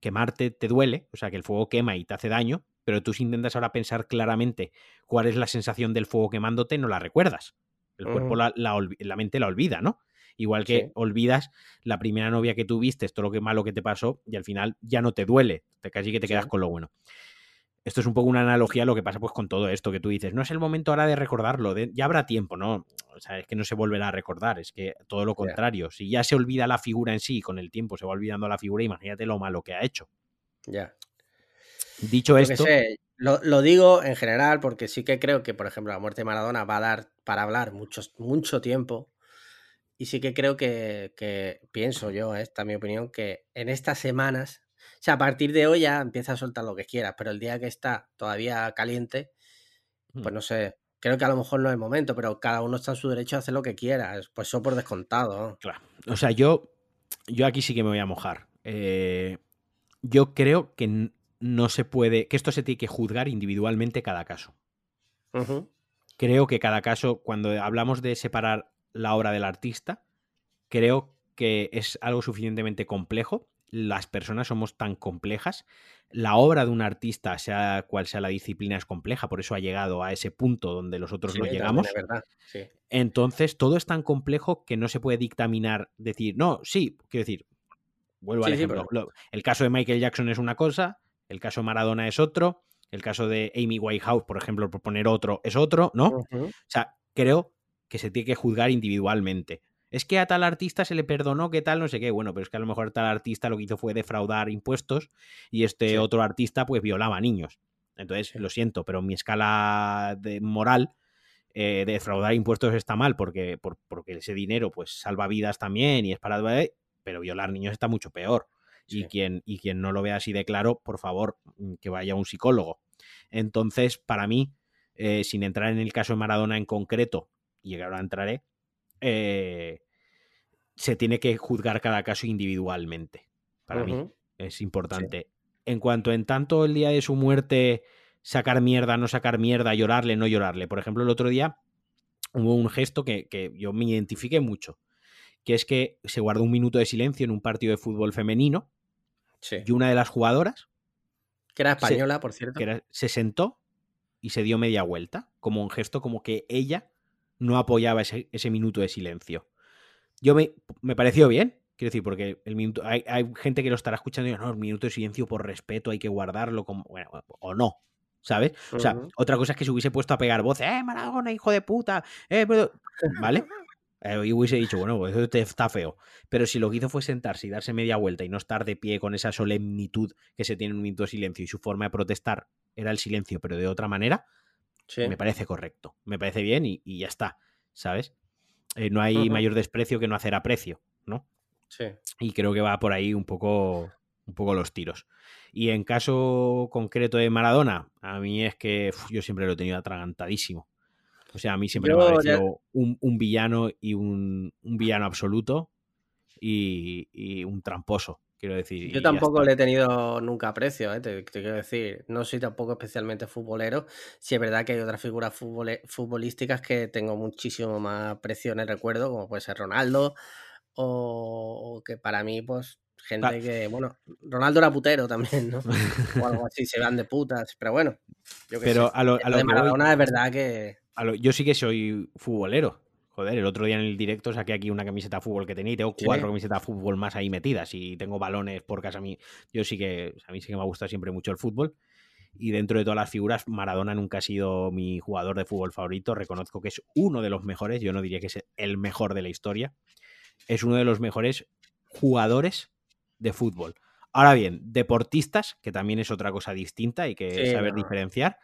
quemarte te duele, o sea, que el fuego quema y te hace daño, pero tú si intentas ahora pensar claramente cuál es la sensación del fuego quemándote, no la recuerdas. El cuerpo, la, la, mente la olvida, ¿no? Igual que olvidas la primera novia que tuviste, todo lo que malo que te pasó, y al final ya no te duele, te casi que te quedas con lo bueno. Esto es un poco una analogía a lo que pasa pues con todo esto que tú dices. No es el momento ahora de recordarlo, ya habrá tiempo, ¿no? O sea, es que no se volverá a recordar, es que todo lo contrario. Si ya se olvida la figura en sí, con el tiempo se va olvidando la figura, imagínate lo malo que ha hecho. Ya. Dicho esto. lo, digo en general porque sí que creo que, por ejemplo, la muerte de Maradona va a dar para hablar mucho, mucho tiempo. Y sí que creo que, que pienso yo, esta es mi opinión, que en estas semanas o sea, a partir de hoy ya empieza a soltar lo que quieras, pero el día que está todavía caliente, pues mm. no sé, creo que a lo mejor no es el momento, pero cada uno está en su derecho a hacer lo que quiera, pues eso por descontado. Claro. O sea, yo, yo aquí sí que me voy a mojar. Eh, yo creo que no se puede, que esto se tiene que juzgar individualmente cada caso. Creo que cada caso, cuando hablamos de separar la obra del artista, creo que es algo suficientemente complejo las personas somos tan complejas. La obra de un artista, sea cual sea la disciplina, es compleja, por eso ha llegado a ese punto donde nosotros no llegamos. Verdad. Entonces, todo es tan complejo que no se puede dictaminar, decir, no, sí, quiero decir, vuelvo al ejemplo. El caso de Michael Jackson es una cosa, el caso de Maradona es otro, el caso de Amy Whitehouse, por ejemplo, por poner otro, es otro, ¿no? O sea, creo que se tiene que juzgar individualmente es que a tal artista se le perdonó que tal, no sé qué. Bueno, pero es que a lo mejor tal artista lo que hizo fue defraudar impuestos y este otro artista pues violaba a niños. Entonces, lo siento, pero mi escala de moral eh, defraudar impuestos está mal porque, porque ese dinero pues salva vidas también y es para... Pero violar niños está mucho peor. Y, quien, y quien no lo vea así de claro, por favor, mm, que vaya a un psicólogo. Entonces, para mí, eh, sin entrar en el caso de Maradona en concreto, y ahora entraré, eh, se tiene que juzgar cada caso individualmente. Para mí es importante. En cuanto en tanto el día de su muerte, sacar mierda, no sacar mierda, llorarle, no llorarle. Por ejemplo, el otro día hubo un gesto que, yo me identifiqué mucho, que es que se guardó un minuto de silencio en un partido de fútbol femenino y una de las jugadoras, que era española, por cierto, se sentó y se dio media vuelta, como un gesto como que ella no apoyaba ese, minuto de silencio. Yo me, me, pareció bien, quiero decir, porque el minuto, hay, gente que lo estará escuchando y no, el minuto de silencio por respeto hay que guardarlo como, bueno, o no, ¿sabes? O sea, otra cosa es que se hubiese puesto a pegar voces, ¡eh, Maradona, hijo de puta! Eh, ¿Vale? Eh, y hubiese dicho, bueno, pues eso está feo. Pero si lo que hizo fue sentarse y darse media vuelta y no estar de pie con esa solemnitud que se tiene en un minuto de silencio y su forma de protestar era el silencio, pero de otra manera, me parece correcto, me parece bien y, ya está, ¿sabes? Eh, no hay mayor desprecio que no hacer aprecio, ¿no? Sí. Y creo que va por ahí un poco, un poco los tiros. Y en caso concreto de Maradona, a mí es que yo siempre lo he tenido atragantadísimo. O sea, a mí siempre me ha parecido un, villano y un, villano absoluto y, un tramposo quiero decir. Yo tampoco le he tenido nunca aprecio, ¿eh? te, quiero decir. No soy tampoco especialmente futbolero. Si es verdad que hay otras figuras futbolísticas que tengo muchísimo más aprecio en el recuerdo, como puede ser Ronaldo, o, que para mí, pues, gente que, bueno, Ronaldo era putero también, ¿no? o algo así, se van de putas, pero bueno. Yo pero a lo, a lo de Maradona es verdad que... yo sí que soy futbolero Joder, el otro día en el directo saqué aquí una camiseta de fútbol que tenía y tengo cuatro camisetas de fútbol más ahí metidas y tengo balones por casa. A mí, yo sí que, a mí sí que me gusta siempre mucho el fútbol y dentro de todas las figuras, Maradona nunca ha sido mi jugador de fútbol favorito. Reconozco que es uno de los mejores, yo no diría que es el mejor de la historia. Es uno de los mejores jugadores de fútbol. Ahora bien, deportistas, que también es otra cosa distinta, hay que saber diferenciar.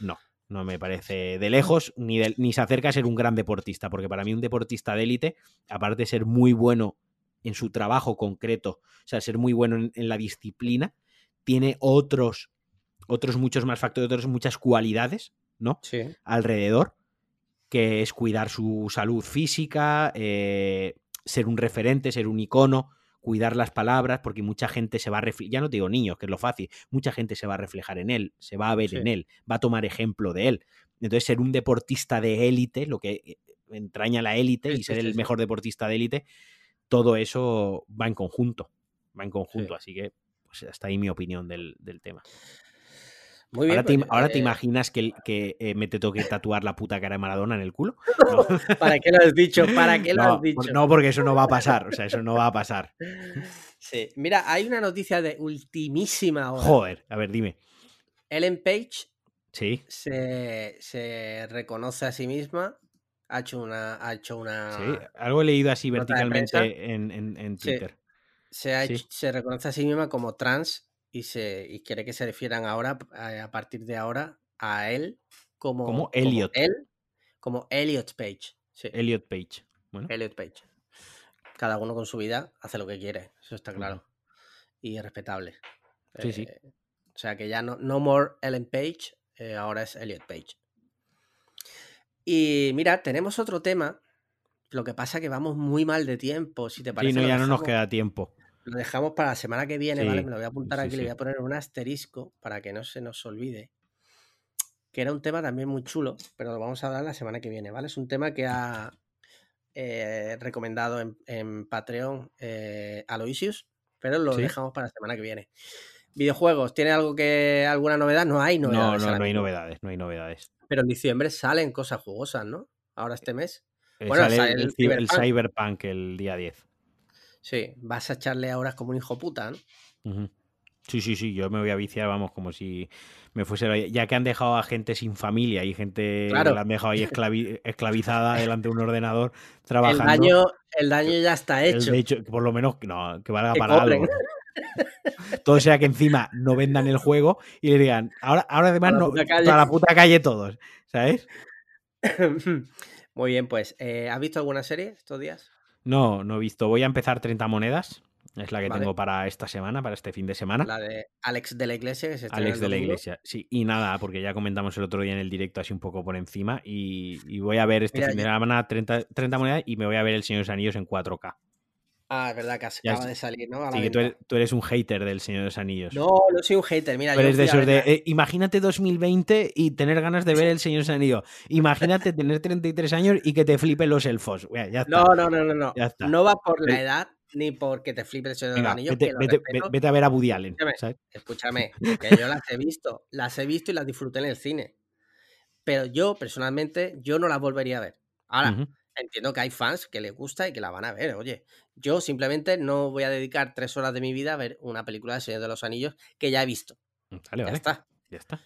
No, no me parece de lejos, ni, ni se acerca a ser un gran deportista, porque para mí un deportista de élite, aparte de ser muy bueno en su trabajo concreto, o sea, ser muy bueno en, la disciplina, tiene otros, otros muchos más factores, otras muchas cualidades, ¿no? Sí. Alrededor, que es cuidar su salud física, eh, ser un referente, ser un icono, cuidar las palabras, porque mucha gente se va a reflejar, ya no te digo niños, que es lo fácil, mucha gente se va a reflejar en él, se va a ver en él, va a tomar ejemplo de él. Entonces, ser un deportista de élite, lo que eh, entraña la élite y ser el mejor deportista de élite, todo eso va en conjunto, va en conjunto, así que pues hasta ahí mi opinión del, del tema ahora, te, pues, eh, imaginas que, que eh, me te toque tatuar la puta cara de Maradona en el culo. ¿Para qué lo has dicho? ¿Para qué lo has dicho? No, porque eso no va a pasar. O sea, eso no va a pasar. Sí. Mira, hay una noticia de ultimísima hora. Joder, a ver, dime. Ellen Page sí. se, reconoce a sí misma. Ha hecho una. Ha hecho una sí, algo he leído así verticalmente en, Twitter. Se, ha se reconoce a sí misma como trans y, se, y quiere que se refieran ahora, eh, a partir de ahora, a él como, como Elliot. Como él, como Elliot Page. Sí. Elliot Page. Bueno. Elliot Page. Cada uno con su vida hace lo que quiere, eso está claro. Y es respetable. Sí, sí. Eh, o sea que ya no, no more Ellen Page, eh, ahora es Elliot Page. Y mira, tenemos otro tema. Lo que pasa es que vamos muy mal de tiempo, si te parece. Sí, no, ya no nos queda tiempo. Lo dejamos para la semana que viene, ¿vale? Me lo voy a apuntar aquí, le voy a poner un asterisco para que no se nos olvide. Que era un tema también muy chulo, pero lo vamos a hablar la semana que viene, ¿vale? Es un tema que ha eh, recomendado en, Patreon eh, Aloysius, pero lo dejamos para la semana que viene. Videojuegos, ¿tiene algo que alguna novedad? No hay novedades. No, no, no hay novedades, no hay novedades. Pero en diciembre salen cosas jugosas, ¿no? Ahora este mes. Eh, bueno, sale el, el, Cyberpunk el día 10. Sí, vas a echarle horas como un hijo puta, ¿no? Sí, sí, sí, yo me voy a viciar, vamos, como si me fuese. Ya que han dejado a gente sin familia y gente la han dejado ahí esclavizada delante de un ordenador trabajando. El daño, el daño ya está hecho. De hecho, por lo menos no, que valga para algo. Todo sea que encima no vendan el juego y le digan, ahora, ahora además no, para la puta calle todos, ¿sabes? Muy bien, pues, eh, ¿has visto alguna serie estos días? No, no he visto. Voy a empezar 30 monedas. Es la que tengo para esta semana, para este fin de semana. La de Alex de la Iglesia, que se Alex de la Iglesia, sí. Y nada, porque ya comentamos el otro día en el directo así un poco por encima. Y, voy a ver este fin de semana 30, 30 monedas y me voy a ver El Señor de los Anillos en 4K. Ah, es verdad que acaba de salir, ¿no? sí, que tú eres, un hater del Señor de los Anillos. No, no soy un hater, mira. Tú eres de esos de. Eh, imagínate 2020 y tener ganas de ver El Señor de los Anillos. Imagínate tener 33 años y que te flipen los elfos. No, no, no, no. No, no va por la edad ni porque te flipe El Señor de los Anillos. Vete, a ver a Woody Allen. Escúchame, que yo las he visto. Las he visto y las disfruté en el cine. Pero yo, personalmente, yo no las volvería a ver. Ahora entiendo que hay fans que les gusta y que la van a ver. Oye, yo simplemente no voy a dedicar tres horas de mi vida a ver una película de Señor de los Anillos que ya he visto. Mm, ya está. Ya está.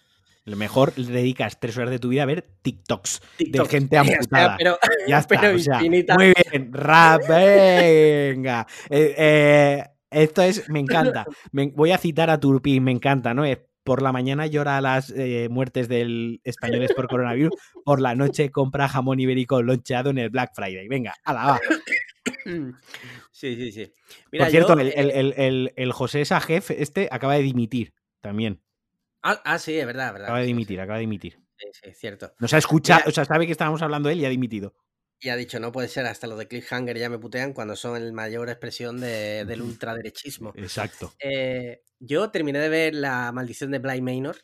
Lo mejor le dedicas tres horas de tu vida a ver TikToks, de gente amputada. ya está. muy bien, rap, venga. Eh, eh, esto es, me encanta. voy a citar a Turpi, me encanta, ¿no? Es por la mañana llora las eh, muertes del españoles por coronavirus, por la noche compra jamón ibérico loncheado en el Black Friday. Venga, a Sí, sí, sí. por cierto, eh, el, el, José Sajef, este, acaba de dimitir también. Ah, ah sí, es verdad, verdad. Acaba de dimitir, acaba de dimitir. Sí, sí, cierto. Nos ha escuchado, o sea, sabe que estábamos hablando de él y ha dimitido. Y ha dicho, no puede ser, hasta los de Cliffhanger ya me putean cuando son la mayor expresión del ultraderechismo. Exacto. Eh, yo terminé de ver La maldición de Bly Manor.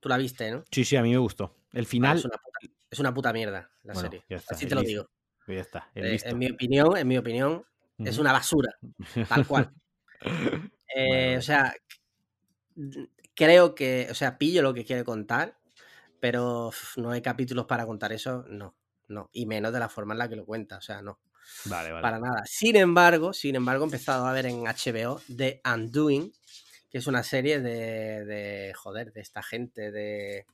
Tú la viste, ¿no? Sí, sí, a mí me gustó. El final... es, una puta, mierda la serie. Así te lo digo. Ya está. Eh, en mi opinión, en mi opinión, es una basura. Tal cual. Eh, o sea, creo que, o sea, pillo lo que quiere contar, pero no hay capítulos para contar eso, no. no. Y menos de la forma en la que lo cuenta, o sea, no. Vale, vale. Para nada. Sin embargo, sin embargo, he empezado a ver en HBO The Undoing, que es una serie de, de joder, de esta gente de...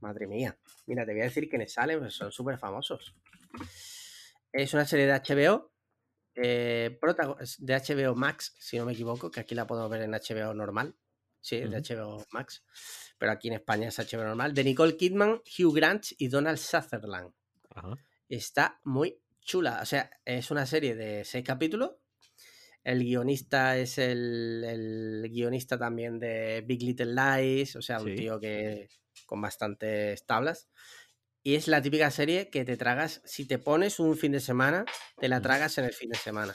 Madre mía. Mira, te voy a decir quiénes salen, pues son súper famosos. Es una serie de HBO, eh, de HBO Max, si no me equivoco, que aquí la podemos ver en HBO normal. Sí, es de HBO Max. Pero aquí en España es HBO normal. De Nicole Kidman, Hugh Grant y Donald Sutherland. Está muy chula. O sea, es una serie de seis capítulos. El guionista es el, el guionista también de Big Little Lies. O sea, un Sí. tío que con bastantes tablas. Y es la típica serie que te tragas, si te pones un fin de semana, te la tragas en el fin de semana.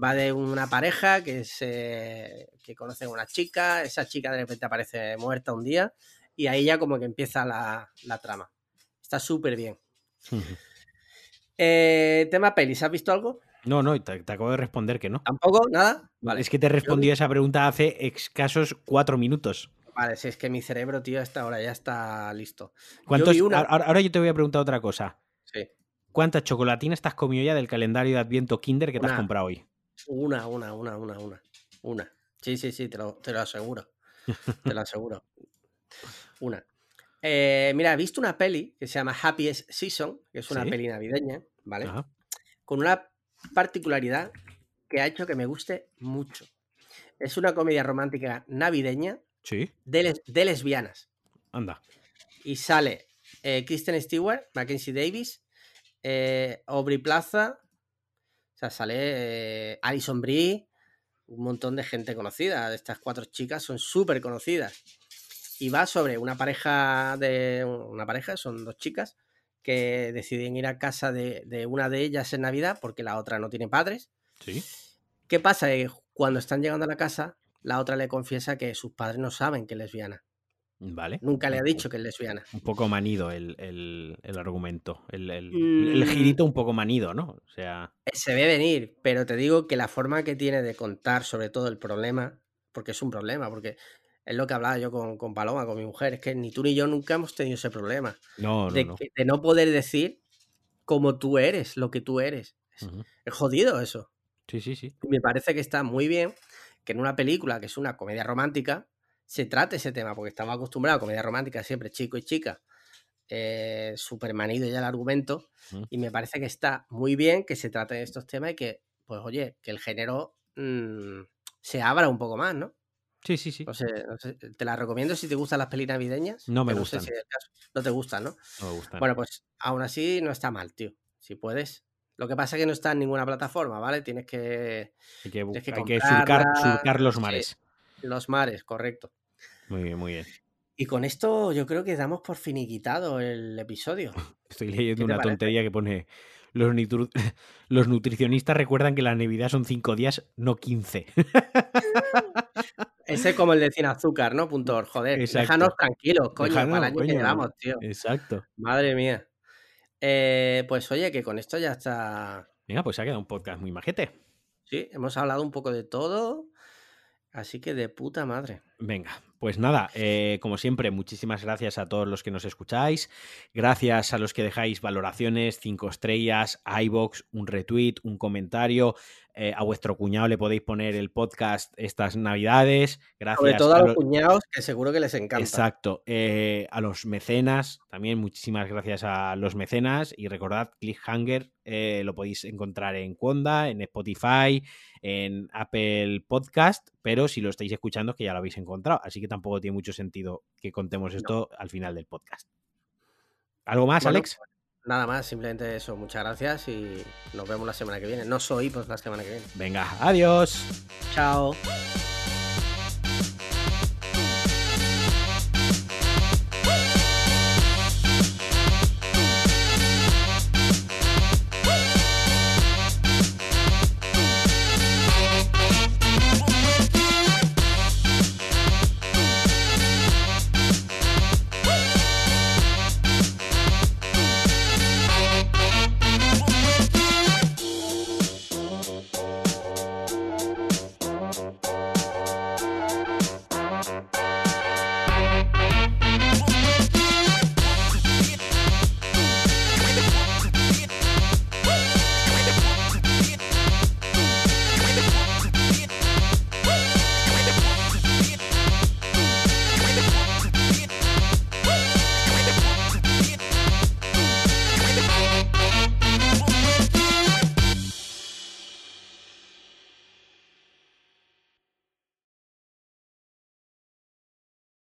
Va de una pareja que, se, que conoce a una chica, esa chica de repente aparece muerta un día y ahí ya como que empieza la, la trama. Está súper bien. Eh, tema pelis, ¿has visto algo? No, no, te, te acabo de responder que no. ¿Tampoco? ¿Nada? Vale. Es que te respondí esa pregunta hace escasos cuatro minutos. Vale, si es que mi cerebro, tío, a esta hora ya está listo. ¿Cuántos, vi una- ahora, ahora yo te voy a preguntar otra cosa. Sí. ¿Cuántas chocolatinas te has comido ya del calendario de Adviento Kinder que te has comprado hoy? Una, una, una, una, una. Una. Sí, sí, sí, te lo, te lo aseguro. Te lo aseguro. Una. Eh, mira, he visto una peli que se llama Happiest Season, que es una Sí. peli navideña, ¿vale? Ajá. Con una particularidad que ha hecho que me guste mucho. Es una comedia romántica navideña Sí, de, les- de lesbianas. anda. Y sale eh, Kristen Stewart, Mackenzie Davis, eh, Aubrey Plaza, o sea, sale Alison Brie, un montón de gente conocida. Estas cuatro chicas son súper conocidas. Y va sobre una pareja de. Una pareja, son dos chicas, que deciden ir a casa de, de una de ellas en Navidad porque la otra no tiene padres. Sí. ¿Qué pasa? Que cuando están llegando a la casa, la otra le confiesa que sus padres no saben que es lesbiana. Vale. Nunca le ha dicho que es lesbiana. Un poco manido el, el- el argumento. El, el- Mm. girito un poco manido, ¿no? O sea. Se ve venir, pero te digo que la forma que tiene de contar sobre todo el problema, porque es un problema, porque es lo que hablaba yo con, con Paloma, con mi mujer, es que ni tú ni yo nunca hemos tenido ese problema. No, no, de, no. que- de no poder decir cómo tú eres, lo que tú eres. Es, jodido eso. Sí, sí, sí. Y me parece que está muy bien que en una película que es una comedia romántica se trate ese tema, porque estamos acostumbrados a comedia romántica siempre, chico y chica, eh, súper manido ya el argumento, y me parece que está muy bien que se trate de estos temas y que, pues oye, que el género mm, se abra un poco más, ¿no? Sí, sí, sí. No sé, no sé, te la recomiendo si te gustan las pelis navideñas. No me gustan. sé si caso. No te gustan, ¿no? No me gustan. Bueno, pues aún así no está mal, tío. Si puedes. Lo que pasa es que no está en ninguna plataforma, ¿vale? Tienes que. hay que, bu- tienes que hay que surcar, los sí. mares. Los mares, correcto. Muy bien, muy bien. Y con esto yo creo que damos por finiquitado el episodio. Estoy leyendo ¿Qué te una parece? tontería que pone. Los, nitru- los nutricionistas recuerdan que la Navidad son cinco días, no 15. Ese es como el de sin azúcar, ¿no? Punto. Joder, Exacto. déjanos tranquilos, coño, Déjanos, para el año que llevamos, tío. Exacto. Madre mía. Eh, pues oye, que con esto ya está. Venga, pues se ha quedado un podcast muy majete. Sí, hemos hablado un poco de todo. Así que de puta madre. Venga, pues nada, eh, como siempre, muchísimas gracias a todos los que nos escucháis. Gracias a los que dejáis valoraciones, cinco estrellas, iBox, un retweet, un comentario. Eh, a vuestro cuñado le podéis poner el podcast estas navidades. Gracias Sobre todo a a los lo- cuñados, que seguro que les encanta. Exacto. Eh, a los mecenas, también muchísimas gracias a los mecenas. Y recordad, Cliffhanger eh, lo podéis encontrar en Conda, en Spotify, en Apple Podcast, pero si lo estáis escuchando es que ya lo habéis encontrado. Así que tampoco tiene mucho sentido que contemos esto al final del podcast. ¿Algo más, Bueno, Alex? Nada más, simplemente eso. Muchas gracias y nos vemos la semana que viene. No soy, pues la semana que viene. Venga, adiós. Chao.